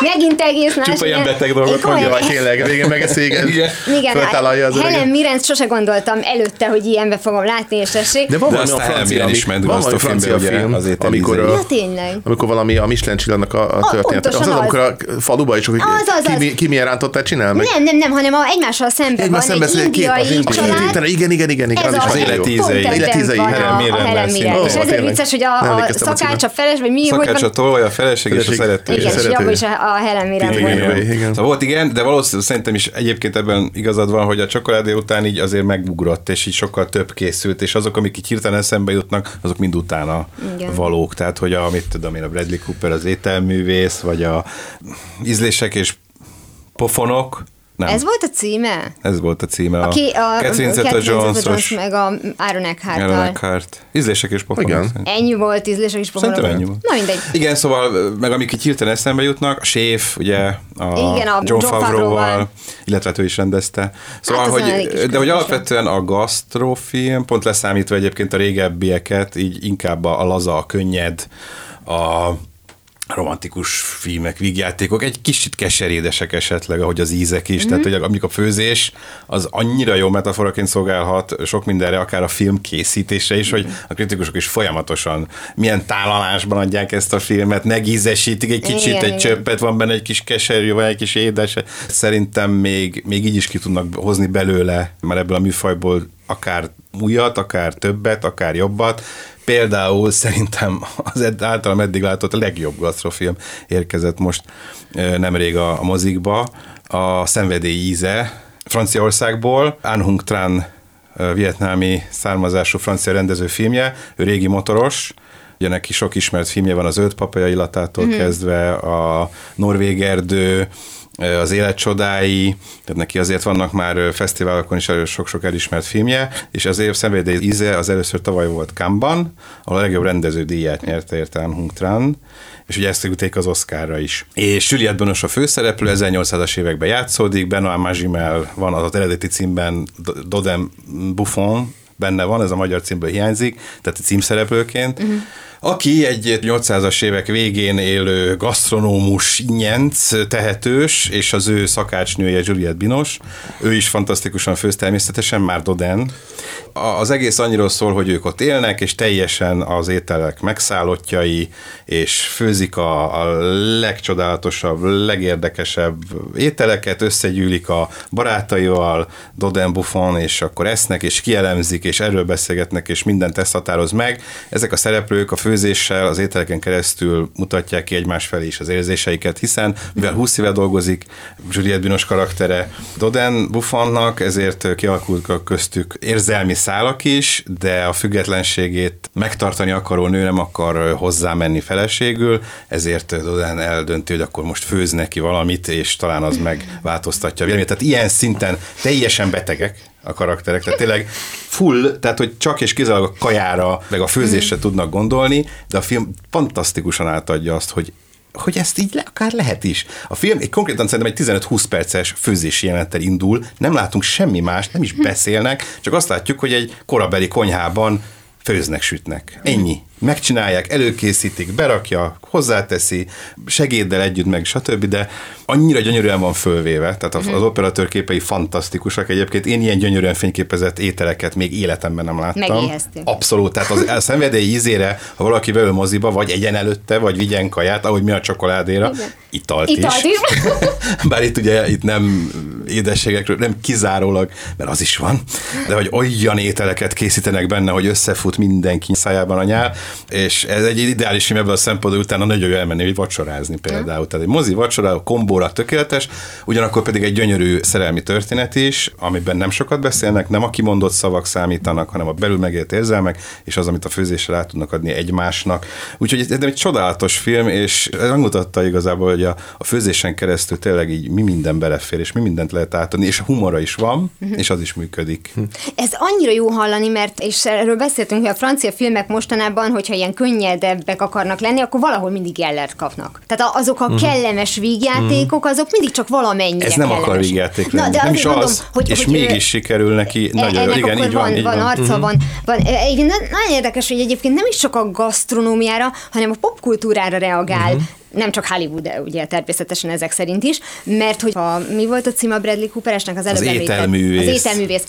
megint egész más. Csupa ilyen beteg dolgot mondja, Jaj, tényleg, régen megeszik, Igen. Igen, föltállalja az Helen. Mirrenc sosem gondoltam előtte, hogy ilyenbe fogom látni, és tessék. De van De valami a francia, is ment van francia ugye, film, az étel amikor, a, Ja, tényleg. amikor valami a Michelin csillagnak a, a történet. Az, az, az. amikor a faluba is, hogy Az, az, ki, az. mi, ki milyen rántottát csinál meg. Nem, nem, nem, hanem a egymással szemben Egymás van egy szembe két, az indiai indiai család, család. Igen, igen, igen, igen, ez az az, nagyon élet jó. ízei. pont Élet ebben ízei, van Helen a, a Mirren Helen lesz. Mirren. Ó, És ezért vicces, hogy a, a szakács, a címre. feles, vagy mi, hogy Szakács a tolvaj, a feleség és a Feleség. szeretője. Igen, és szerető. abban is a, volt. igen. igen. Szóval volt igen, de valószínűleg szerintem is egyébként ebben igazad van, hogy a csokoládé után így azért megugrott, és így sokkal több készült, és azok, amik így hirtelen eszembe jutnak, azok mind utána Igen. valók. Tehát, hogy a, mit tudom én, a Bradley Cooper, az ételművész, vagy a ízlések és pofonok. Nem. Ez volt a címe? Ez volt a címe. Aki a Catherine Catherine Zeta-Jones-os Jones meg a Aaron Eckhart. Aaron Eckhart. Ízlések és pofonok. Igen. szerintem. Ennyi volt, ízlések is pofonok. Szerintem ennyi volt. Na mindegy. Igen, szóval, meg amik így hirtelen eszembe jutnak, a séf, ugye, a Igen, a John John Favreau-val, illetve hát ő is rendezte. Szóval, Hát hogy, kis de hogy alapvetően a gasztrofilm, pont leszámítva egyébként a régebbieket, így inkább a, a laza, a könnyed, a romantikus filmek, vígjátékok, egy kicsit keserédesek esetleg, ahogy az ízek is, mm-hmm. tehát hogy amik a főzés, az annyira jó metaforaként szolgálhat sok mindenre, akár a film készítése is, hogy a kritikusok is folyamatosan milyen tálalásban adják ezt a filmet, megízesítik egy kicsit, Igen, egy igen. csöppet, van benne egy kis keserű, vagy egy kis édes. Szerintem még, még így is ki tudnak hozni belőle, már ebből a műfajból akár újat, akár többet, akár jobbat. Például szerintem az ed- általam eddig látott a legjobb gasztrofilm érkezett most nemrég a, a mozikba, a Szenvedély íze Franciaországból, An Hung Tran vietnámi származású francia rendező filmje, ő régi motoros, Ugye neki sok ismert filmje van az Öt papaja illatától mm. kezdve, a Norvég erdő, az élet csodái, tehát neki azért vannak már fesztiválokon is sok-sok elismert filmje, és azért Szenvedély íze az először tavaly volt Cannes-ban, ahol a legjobb rendező díját nyerte érte Hung Tran, és ugye ezt ülték az Oscarra is. És Juliette Binoche a főszereplő, 1800-as években játszódik, Benoît Magimel van az, az eredeti címben Dodem Buffon, benne van, ez a magyar címből hiányzik, tehát címszereplőként, uh-huh. Aki egy 800-as évek végén élő gasztronómus nyenc, tehetős, és az ő szakácsnője Juliette Binoche, ő is fantasztikusan főz természetesen, már Doden. Az egész annyiról szól, hogy ők ott élnek, és teljesen az ételek megszállottjai, és főzik a, a legcsodálatosabb, legérdekesebb ételeket, összegyűlik a barátaival, Doden Buffon, és akkor esznek, és kielemzik, és erről beszélgetnek, és mindent ezt határoz meg. Ezek a szereplők a főzéssel, az ételeken keresztül mutatják ki egymás felé is az érzéseiket, hiszen mivel 20 éve dolgozik Juliette Binoche karaktere Doden Buffonnak, ezért kialakult a köztük érzelmi szálak is, de a függetlenségét megtartani akaró nő nem akar hozzámenni feleségül, ezért Doden eldönti, hogy akkor most főz neki valamit, és talán az megváltoztatja a véleményét. Tehát ilyen szinten teljesen betegek a karakterek, tehát tényleg full, tehát hogy csak és kizárólag a kajára, meg a főzésre tudnak gondolni, de a film fantasztikusan átadja azt, hogy hogy ezt így le, akár lehet is. A film egy konkrétan szerintem egy 15-20 perces főzési jelenettel indul, nem látunk semmi más, nem is beszélnek, csak azt látjuk, hogy egy korabeli konyhában főznek, sütnek. Ennyi. Megcsinálják, előkészítik, berakja, hozzáteszi, segéddel együtt, meg stb., de annyira gyönyörűen van fölvéve, tehát az, az operatőr képei fantasztikusak egyébként. Én ilyen gyönyörűen fényképezett ételeket még életemben nem láttam. Abszolút, tehát az a szenvedély ízére, ha valaki beül moziba, vagy egyen előtte, vagy vigyen kaját, ahogy mi a csokoládéra, Igen. italt, Italt is. is. Bár itt ugye itt nem édességekről, nem kizárólag, mert az is van, de hogy olyan ételeket készítenek benne, hogy összefut mindenki szájában a nyál, és ez egy ideális film ebből a szempontból utána nagyon jó elmenni, vacsorázni például. Tehát egy mozi vacsora, kombóra tökéletes, ugyanakkor pedig egy gyönyörű szerelmi történet is, amiben nem sokat beszélnek, nem a kimondott szavak számítanak, hanem a belül megélt érzelmek, és az, amit a főzésre át tudnak adni egymásnak. Úgyhogy ez egy csodálatos film, és ez megmutatta igazából, hogy a, a főzésen keresztül tényleg így mi minden belefér, és mi mindent lehet átadni, és humora is van, és az is működik. Ez annyira jó hallani, mert, és erről beszéltünk, hogy a francia filmek mostanában, hogy hogyha ilyen könnyedebbek akarnak lenni, akkor valahol mindig Gellert kapnak. Tehát azok a kellemes vígjátékok, azok mindig csak valamennyire Ez nem akar kellemes. vígjáték Na, lenni. de nem is mondom, az, hogy, és hogy, mégis sikerül neki E- nagyon. ennek Igen, akkor így van, van, így van van. arca, van, van. E, Egyébként na- nagyon érdekes, hogy egyébként nem is csak a gasztronómiára, hanem a popkultúrára reagál. Nem csak Hollywood, de ugye természetesen ezek szerint is, mert hogy a, mi volt a címe Bradley Cooperesnek az előbb említett- ételművész. Az ételművész.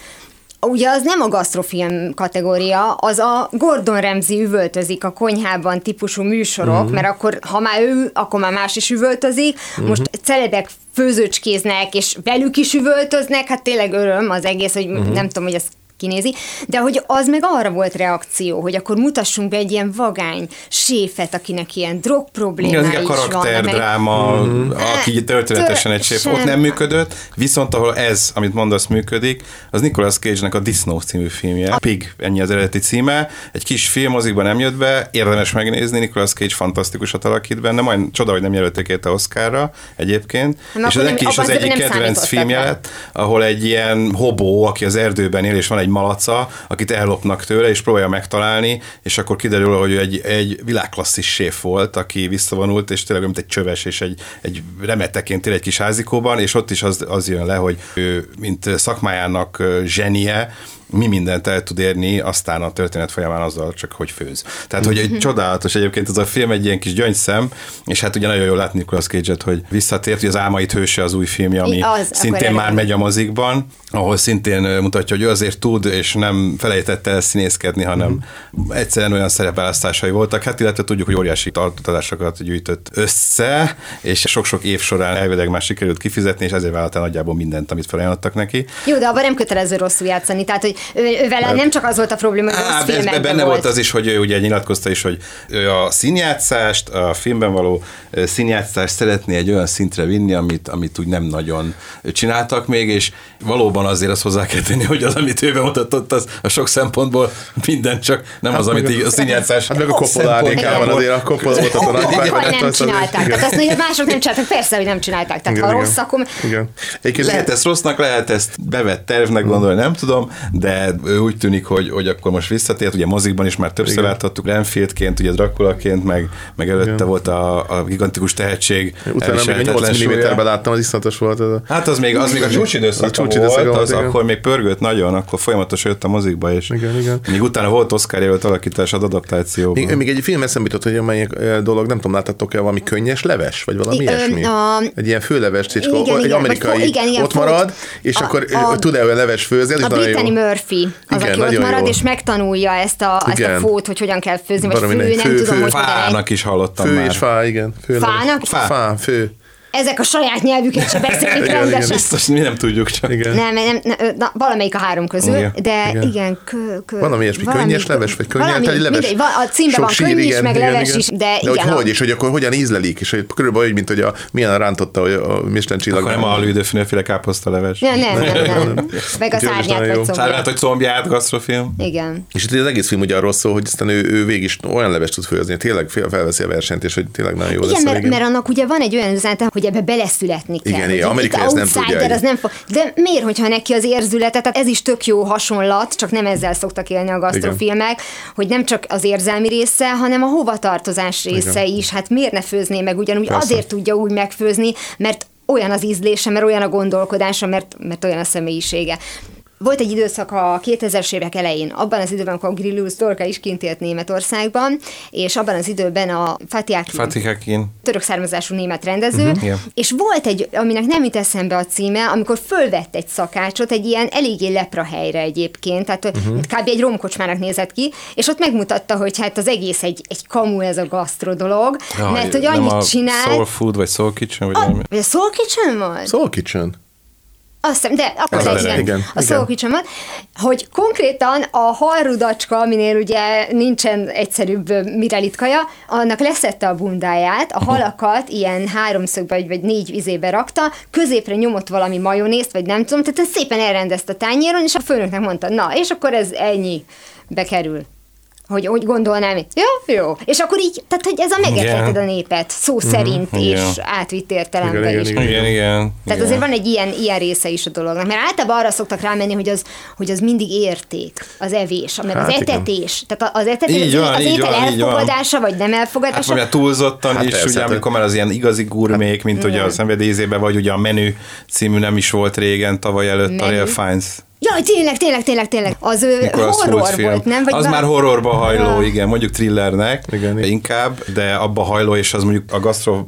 Ugye az nem a gasztrofilm kategória, az a Gordon Ramsay üvöltözik a konyhában típusú műsorok, mert akkor, ha már ő, akkor már más is üvöltözik. Most celebek főzőcskéznek, és velük is üvöltöznek, hát tényleg öröm az egész, hogy nem tudom, hogy ez kinézi, de hogy az meg arra volt reakció, hogy akkor mutassunk be egy ilyen vagány séfet, akinek ilyen drog problémái is karakterdráma, Mhm. aki történetesen egy séf, ott nem működött, viszont ahol ez, amit mondasz, működik, az Nicolas Cage-nek a Disnó című filmje. Pig, ennyi az eredeti címe. Egy kis film mozikban nem jött be, érdemes megnézni, Nicolas Cage fantasztikusat alakít benne, majd csoda, hogy nem jelölték érte Oscarra egyébként. Nem, és nem- neki is az egyik kedvenc filmje lett, ahol egy ilyen hobó, aki az erdőben él, és van egy malaca, akit ellopnak tőle, és próbálja megtalálni, és akkor kiderül, hogy egy, egy világklasszis séf volt, aki visszavonult, és tényleg mint egy csöves, és egy, egy remeteként él egy kis házikóban, és ott is az, az jön le, hogy ő, mint szakmájának zsenie, mi mindent el tud érni, aztán a történet folyamán azzal csak, hogy főz. Tehát, hogy egy csodálatos egyébként ez a film egy ilyen kis gyöngyszem, és hát ugye nagyon jól látni Nicolas Cage-et, hogy visszatért, hogy az Álmait hőse az új filmje, ami az, szintén már megy a mozikban, ahol szintén mutatja, hogy ő azért tud, és nem felejtett el színészkedni, hanem egyszerűen olyan szerepválasztásai voltak. Hát illetve tudjuk, hogy óriási tartatásokat gyűjtött össze, és sok-sok év során elvileg már sikerült kifizetni, és ezért vállalt el nagyjából mindent, amit felajánlottak neki. Jó, de abban nem kötelező rosszul játszani, tehát hogy vele nem csak az volt a probléma, hogy rossz Á, filmekben benne volt. az is, hogy ő ugye nyilatkozta is, hogy ő a színjátszást, a filmben való színjátszást szeretné egy olyan szintre vinni, amit, amit úgy nem nagyon csináltak még, és valóban azért azt hozzá kell tenni, hogy az, amit ő bemutatott, az a sok szempontból minden csak nem az, amit így a színjátszás Hát meg a Coppola árnyékában azért a Coppola volt az a nagy nem az- csinálták. Tehát azt mondja, mások nem csinálták, persze, hogy nem csinálták. Tehát Igen, ha rossz, akkor... Igen. Egyébként Lehet ezt rossznak, lehet ezt bevett tervnek gondolni, nem tudom, de úgy tűnik, hogy, hogy akkor most visszatért, ugye mozikban is már többször Igen. láthattuk, Renfieldként, ugye Draculaként, meg, meg előtte Igen. volt a, a gigantikus tehetség. Utána még egy 8 elviselhetetlen súlya. mm-ben láttam, az iszonyatos volt. Ez a... Hát az még, az még a csúcsidőszaka A csúcsidőszaka volt, volt, az igen. akkor még pörgött nagyon, akkor folyamatosan jött a mozikba, és Igen, igen. még utána volt Oscar jelölt alakítás az adaptációban. Még, még egy film eszembe jutott, hogy amelyik dolog, nem tudom, láttatok-e valami könnyes leves, vagy valami I- ilyesmi? a- Egy ilyen főleves, Igen, igen, egy amerikai igen, igen, ott marad, és a- akkor a- tud-e olyan leves főzni? A Brittany jó. Murphy az, Igen, aki ott marad, jó. és megtanulja ezt a, ezt a Igen. fót, hogy hogyan kell főzni, vagy Valami fő, nem- fő- tudom, fő- hogy Fának is hallottam Fő már. és fá, igen. Fő. Fának? Fá. Fá, fő. Ezek a saját nyelvüket se beszélik Igen, rendesen. igen. Biztos, mi nem tudjuk csak. Igen. Nem, nem, nem na, valamelyik a három közül, Igen. de Igen. igen, kö, kö, Valami ilyesmi, könnyes leves, vagy egy leves. mindegy, a címben Sok van sír, könny is, igen, meg igen, leves igen. is, de, de igen. hogy a- hogy, és hogy akkor hogyan ízlelik, és hogy körülbelül úgy, mint hogy a, milyen rántotta hogy a Michelin csillag. Akkor nem a lődőfüleféle káposztaleves. Nem, nem, nem, nem. Meg a szárnyát vagy Szárnyát, hogy combját, gasztrofilm. Igen. És itt az egész film ugye arról szól, hogy aztán ő, ő végig is olyan leves tud főzni, tényleg fel- felveszi a versenyt, és hogy tényleg nagyon jó Igen, lesz a mert, végén. mert annak ugye van egy olyan üzenete, hogy ebbe beleszületni kell. Igen, hogy igen, itt amerikai ezt nem tudja, igen. az nem fog. De miért, hogyha neki az érzülete, tehát ez is tök jó hasonlat, csak nem ezzel szoktak élni a gasztrofilmek, hogy nem csak az érzelmi része, hanem a hovatartozás része Igen. is. Hát miért ne főzné meg ugyanúgy? Persze. Azért tudja úgy megfőzni, mert olyan az ízlése, mert olyan a gondolkodása, mert, mert olyan a személyisége. Volt egy időszak a 2000-es évek elején, abban az időben, amikor a Grillus Dorka is kint élt Németországban, és abban az időben a Fatiaki Fatihakin. török származású német rendező, Mhm, uh-huh, igen. és volt egy, aminek nem jut eszembe a címe, amikor fölvett egy szakácsot, egy ilyen eléggé lepra helyre egyébként, tehát Mhm. uh-huh. kb. egy romkocsmának nézett ki, és ott megmutatta, hogy hát az egész egy, egy kamu ez a gasztro dolog, Jaj, mert hogy annyit csinál, Soul Food, vagy Soul Kitchen, vagy valami. vagy a Soul Kitchen volt? Soul Kitchen. Azt hiszem, de akkor Az igen, igen, a szókicsomat, hogy konkrétan a halrudacska, aminél ugye nincsen egyszerűbb mirelitkaja, annak leszette a bundáját, a halakat ilyen háromszögbe vagy, vagy négy izébe rakta, középre nyomott valami majonézt, vagy nem tudom, tehát ezt szépen elrendezte a tányéron, és a főnöknek mondta, na, és akkor ez ennyi bekerül. Hogy úgy gondolnám, hogy jó, jó. És akkor így, tehát hogy ez a megetleted a népet, szó szerint, és igen. átvitt értelemben Igen, is. igen, Igen, igen. Tehát igen. azért van egy ilyen, ilyen része is a dolognak, mert általában arra szoktak rámenni, hogy az, hogy az mindig érték, az evés, mert Hát az igen. etetés, tehát az etetés, Így az, van, az így étel van, így van. elfogadása, vagy nem Hát elfogadása. vagy túlzottan Hát is, persze, ugye, hát- amikor már az ilyen igazi gurmék, mint ugye a szenvedélyzébe, vagy ugye a menü című nem is volt régen, tavaly előtt a Menü. Real Finds Jaj, tényleg, tényleg, tényleg, tényleg. Az Nicolas horror Hoult film. volt, nem? Vagy az val- már horrorba hajló, igen, mondjuk thrillernek Igen, igen. inkább, de abba hajló, és az mondjuk a gastro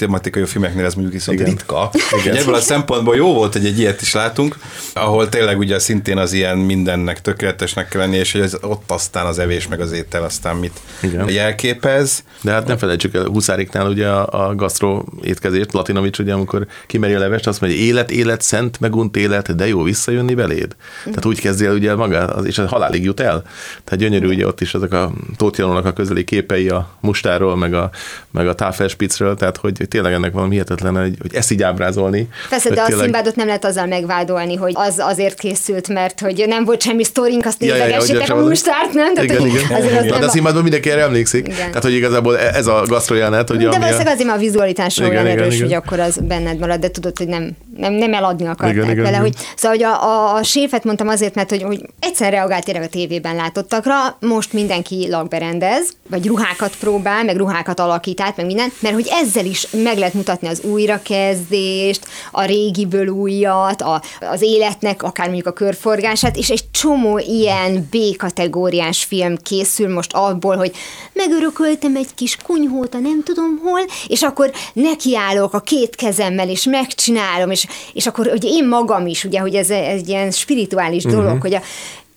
tematikai filmeknél ez mondjuk viszont Igen. ritka. Igen. Ebből a szempontból jó volt, hogy egy ilyet is látunk, ahol tényleg ugye szintén az ilyen mindennek tökéletesnek kell lenni, és hogy ez ott aztán az evés meg az étel aztán mit Igen. jelképez. De hát nem felejtsük el, Huszáriknál ugye a, a gasztro étkezést, Latinovics ugye, amikor kimeri a levest, azt mondja, hogy élet, élet, szent, megunt élet, de jó visszajönni beléd. Tehát úgy kezdi el ugye maga, az- és a halálig jut el. Tehát gyönyörű ugye ott is ezek a Tóth Janónak a közeli képei a mustáról, meg a, meg a táfelspitzről, tehát hogy tényleg ennek valami hihetetlen, hogy, hogy ezt így ábrázolni. Persze, de a tényleg- Szimbádot nem lehet azzal megvádolni, hogy az azért készült, mert hogy nem volt semmi sztorink, azt Ja, ja, ja, nézegessétek hogy a az- mustárt, nem? Tehát, igen, igen. Azért az Na, nem de a a- színpadban mindenki erre emlékszik. Igen. Tehát, hogy igazából ez a gasztrojelenet, hogy de ami a- valószínűleg azért, a vizualitásra Igen, olyan igen, erős, igen. hogy akkor az benned marad, de tudod, hogy nem, nem, nem eladni akarták Igen, igen, vele. igen. Hogy, szóval, hogy a, a, a séfet mondtam azért, mert hogy, hogy egyszer reagált tényleg a tévében látottakra, most mindenki lakberendez, vagy ruhákat próbál, meg ruhákat alakít át, meg minden, mert hogy ezzel is meg lehet mutatni az újrakezdést, a régiből újat, a, az életnek, akár mondjuk a körforgását, és egy csomó ilyen B-kategóriás film készül most abból, hogy megörököltem egy kis kunyhót, a nem tudom hol, és akkor nekiállok a két kezemmel, és megcsinálom, és, és akkor hogy én magam is, ugye, hogy ez egy ilyen spirituális dolog, uh-huh. hogy a,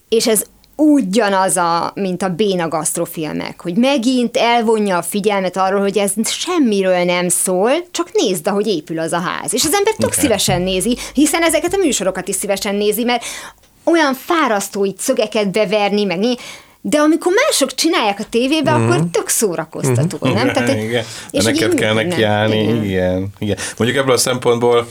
és ez ugyanaz, a, mint a béna gasztrofilmek, hogy megint elvonja a figyelmet arról, hogy ez semmiről nem szól, csak nézd, ahogy épül az a ház. És az ember tök szívesen nézi, hiszen ezeket a műsorokat is szívesen nézi, mert olyan fárasztó így szögeket beverni, meg né- de amikor mások csinálják a tévébe, mm. akkor tök szórakoztató, mm. nem? Igen, igen. És neked kell nekiállni, igen. igen, igen. Mondjuk ebből a szempontból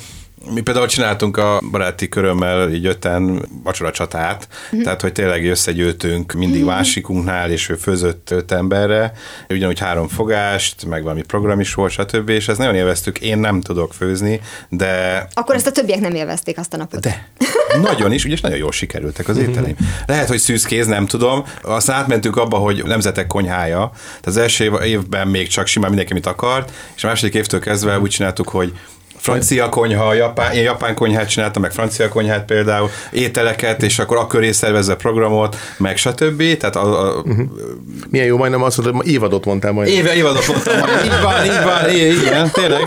mi például csináltunk a baráti körömmel így öten vacsora csatát, mm. tehát hogy tényleg összegyűltünk mindig másikunknál, és ő főzött öt emberre, ugyanúgy három fogást, meg valami program is volt, stb. És ezt nagyon élveztük. Én nem tudok főzni, de Akkor ezt a többiek nem élvezték azt a napot. de. Nagyon is, ugye, nagyon jól sikerültek az ételeim. Lehet, hogy szűzkéz, nem tudom. Aztán átmentünk abba, hogy nemzetek konyhája. Tehát az első év- évben még csak simán mindenki mit akart, és a második évtől kezdve úgy csináltuk, hogy francia konyha, japán, én japán konyhát csináltam, meg francia konyhát például, ételeket, és akkor a köré szervezve programot, meg stb. Tehát a, a, uh-huh. Milyen jó, majdnem azt mondod, hogy évadot mondtál majd. éve, évadot mondtam, hogy így van, így van, így, igen, tényleg.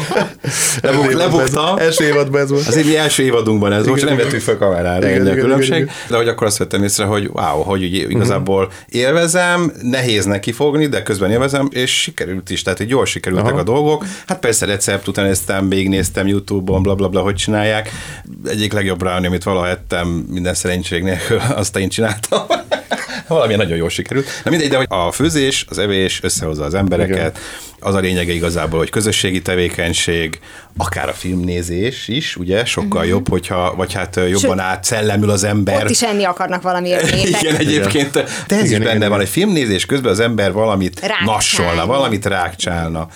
Lebuk, lebuktam. Első évadban ez volt. Az így első évadunkban ez volt, nem igen. vettük fel kamerára, Igen, igen, a igen, különbség. igen, igen. De hogy akkor azt vettem észre, hogy wow, hogy ugye igazából élvezem, nehéz neki fogni, de közben élvezem, és sikerült is, tehát hogy jól sikerültek Aha. a dolgok. Hát persze recept után néztem, végignéztem YouTube-on, bla, bla, bla, hogy csinálják. Egyik legjobb brownie, amit valaha ettem, minden szerencség nélkül, azt én csináltam. Valami nagyon jól sikerült. Na mindegy, de hogy a főzés, az evés összehozza az embereket, Igen. Az a lényege igazából, hogy közösségi tevékenység, akár a filmnézés is, ugye, sokkal uh-huh. jobb, hogyha, vagy hát jobban Sőt, átszellemül az ember. Ott is enni akarnak valamiért. Igen, egyébként. De ez is Igen, benne igen, van, igen. egy filmnézés közben az ember valamit Rákcsálna. nassolna, valamit rákcsálna.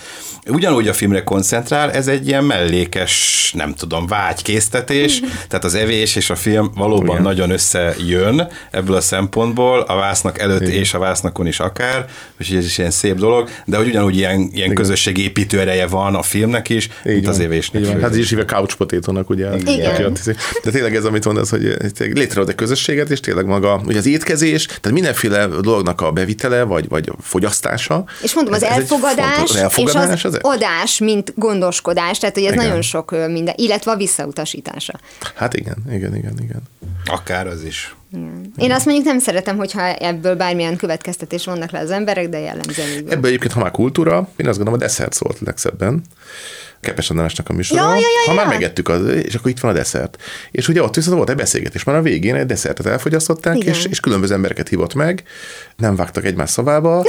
Ugyanúgy a filmre koncentrál, ez egy ilyen mellékes, nem tudom, vágykésztetés, tehát az evés és a film valóban Igen. nagyon összejön ebből a szempontból, a vásznak előtt és a vásznakon is akár, úgyhogy ez is ilyen szép dolog, de hogy ugyanúgy ilyen, ilyen közösségépítő ereje van a filmnek is, mint az évésnek. Így van. Hát így is hívja couch potato-nak, ugye. Igen. De tényleg ez, amit mondasz, hogy létrehoz egy közösséget, és tényleg maga, ugye az étkezés, tehát mindenféle dolognak a bevitele, vagy, vagy a fogyasztása. És mondom, az Ez- ez elfogadás, fontos- az elfogadás és az az adás, mint gondoskodás, tehát hogy ez Igen. nagyon sok minden, illetve a visszautasítása. Hát igen, igen, igen, igen. Akár az is. Én azt mondjuk nem szeretem, hogyha ebből bármilyen következtetés vannak le az emberek, de jellemzően így van. Ebből egyébként, ha már kultúra, én azt gondolom, a desszert szólt legszebben. Kepes Andrásnak a műsora. Ja, ja, ja, ha már ja. megettük, az, és akkor itt van a desszert. És ugye ott viszont volt egy beszélgetés, már a végén egy desszertet elfogyasztották, Igen. és, és különböző embereket hívott meg, nem vágtak egymás szavába,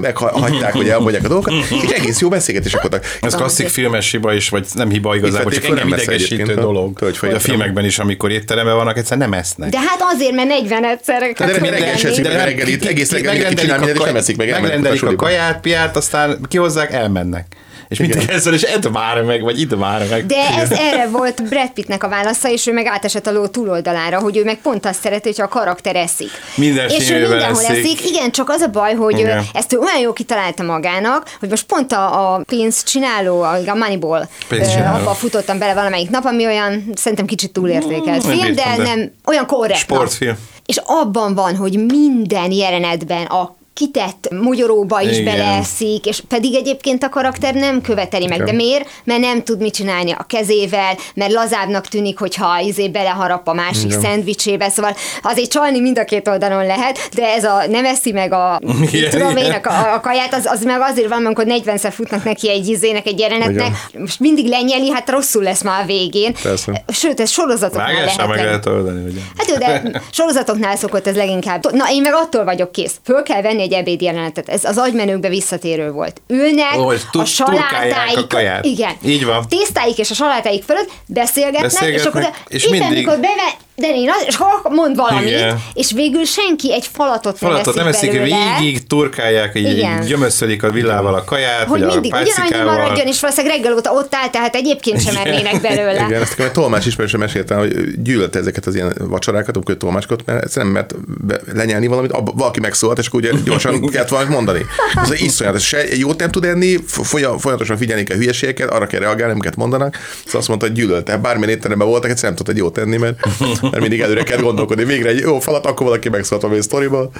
meghagyták, hogy elmondják a dolgokat, és egész jó beszélgetések voltak. Ez klasszik filmes hiba is, vagy nem hiba igazából, csak engem nem idegesítő dolog. hogy Hogy a filmekben is, amikor étteremben vannak, egyszerűen nem esznek. De hát azért, mert 40 egyszer De kell reggel se meg egész reggel mindenki csinál mindent, és nem eszik meg, megrendelik a kaját, piát, aztán kihozzák, elmennek. És mindig ezzel, és edd már meg, vagy idd már meg. De ez erre volt Brad Pittnek a válasza, és ő meg átesett a ló túloldalára, hogy ő meg pont azt szereti, hogyha a karakter eszik. Minden és ő mindenhol eszik. eszik. Igen, csak az a baj, hogy Igen. ő ezt ő olyan jó kitalálta magának, hogy most pont a, a pénzt csináló, a Moneyball, Pénzcsináló. abba futottam bele valamelyik nap, ami olyan szerintem kicsit túlértékelt Mm, film, de, de- nem olyan korrekt. Sportfilm. És abban van, hogy minden jelenetben a kitett mogyoróba is Igen. beleeszik, és pedig egyébként a karakter nem követeli meg. De miért? Mert nem tud mit csinálni a kezével, mert lazábbnak tűnik, hogyha izé beleharap a másik Igen. szendvicsébe, szóval azért csalni mind a két oldalon lehet, de ez a nem eszi meg a, Igen, tudom én, igen. a, a kaját, az, az meg azért van, amikor 40-szer futnak neki egy izének, egy jelenetnek, most mindig lenyeli, hát rosszul lesz már a végén. Persze. Sőt, ez sorozatoknál Vágással meg lehet oldani, ugye? Hát jó, de sorozatoknál szokott ez leginkább. Na, én meg attól vagyok kész. Föl kell venni egy ebéd jelenetet. Ez az agymenőkbe visszatérő volt. Ülnek, Ó, a salátáik, a igen, Így van. tésztáik és a salátáik fölött beszélgetnek, Beszélgetnek, és akkor és mindig- mikor beve, de én az, és mond valamit, Igen. és végül senki egy falatot, Falatot nem eszik belőle. végig, turkálják, így, Igen. gyömöszölik a villával a kaját, hogy vagy a mindig ugyanannyi pácikával. maradjon, és valószínűleg reggel óta ott áll, tehát egyébként sem ennének belőle. Igen, ezt a tolmás ismerősöm meséltem, hogy gyűlölte ezeket az ilyen vacsorákat, amikor ő tolmácskodott, mert egyszerűen nem mert lenyelni valamit, abba, valaki megszólalt, és akkor ugye gyorsan kellett valamit mondani. Ez egy iszonyatos, se jót nem tud enni, folya- folyamatosan figyelni kell hülyeségeket, arra kell reagálni, amiket mondanak. Szóval azt mondta, hogy gyűlölte. Bármilyen étteremben voltak, egyszerűen nem tudta egy jót tenni, mert, mert mindig előre kell gondolkodni. Végre egy jó falat, akkor valaki megszólalt valami sztoriból.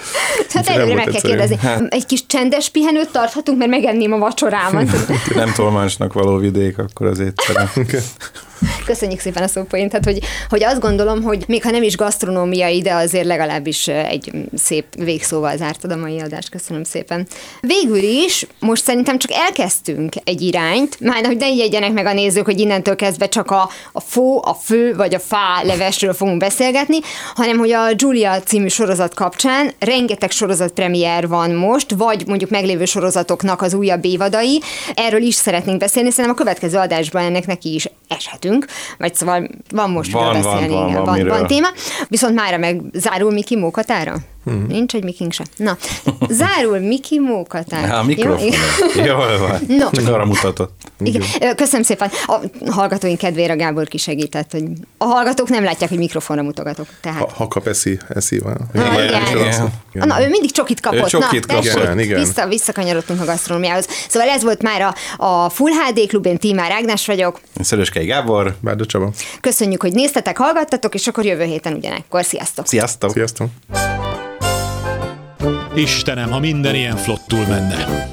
Hát előre meg kell kérdezni. Hát- Egy kis csendes pihenőt tarthatunk, mert megenném a vacsorámat. Nem tolmácsnak való vidék, akkor az étterem. Köszönjük szépen a szópoint, tehát hogy, hogy azt gondolom, hogy még ha nem is gasztronómiai, de azért legalábbis egy szép végszóval zártad a mai adást. Köszönöm szépen. Végül is, most szerintem csak elkezdtünk egy irányt, már hogy ne jegyenek meg a nézők, hogy innentől kezdve csak a, a fó, a fő vagy a fá levesről fogunk beszélgetni, hanem hogy a Julia című sorozat kapcsán rengeteg sorozat premier van most, vagy mondjuk meglévő sorozatoknak az újabb évadai. Erről is szeretnénk beszélni, szerintem a következő adásban ennek neki is eshetünk, vagy szóval van most Van, miről van, beszélni, van, van van, miről. van téma. Viszont mára meg zárul Miki Mókatára? Hmm. Nincs egy Mikink se. Na, zárul Miki Mókatára. A Jó? mikrofon. Jól van. No. Csak arra mutatott. Igen. Köszönöm szépen. A hallgatóink kedvére Gábor kisegített, hogy a hallgatók nem látják, hogy mikrofonra mutogatok. Tehát. Ha, ha kap, eszi, eszi van. Na, igen, igen. igen. Na, ő mindig csokit kapott. Ő csokit Na, kapott. Igen, igen. Vissza, visszakanyarodtunk a gasztronómiához. Szóval ez volt már a, a Full HD Klub, én Tímár Ágnes vagyok. Szöröskei Gábor. Bárda Csaba. Köszönjük, hogy néztetek, hallgattatok, és akkor jövő héten ugyanekkor. Sziasztok! Sziasztok! Sziasztok. Istenem, ha minden ilyen flottul menne.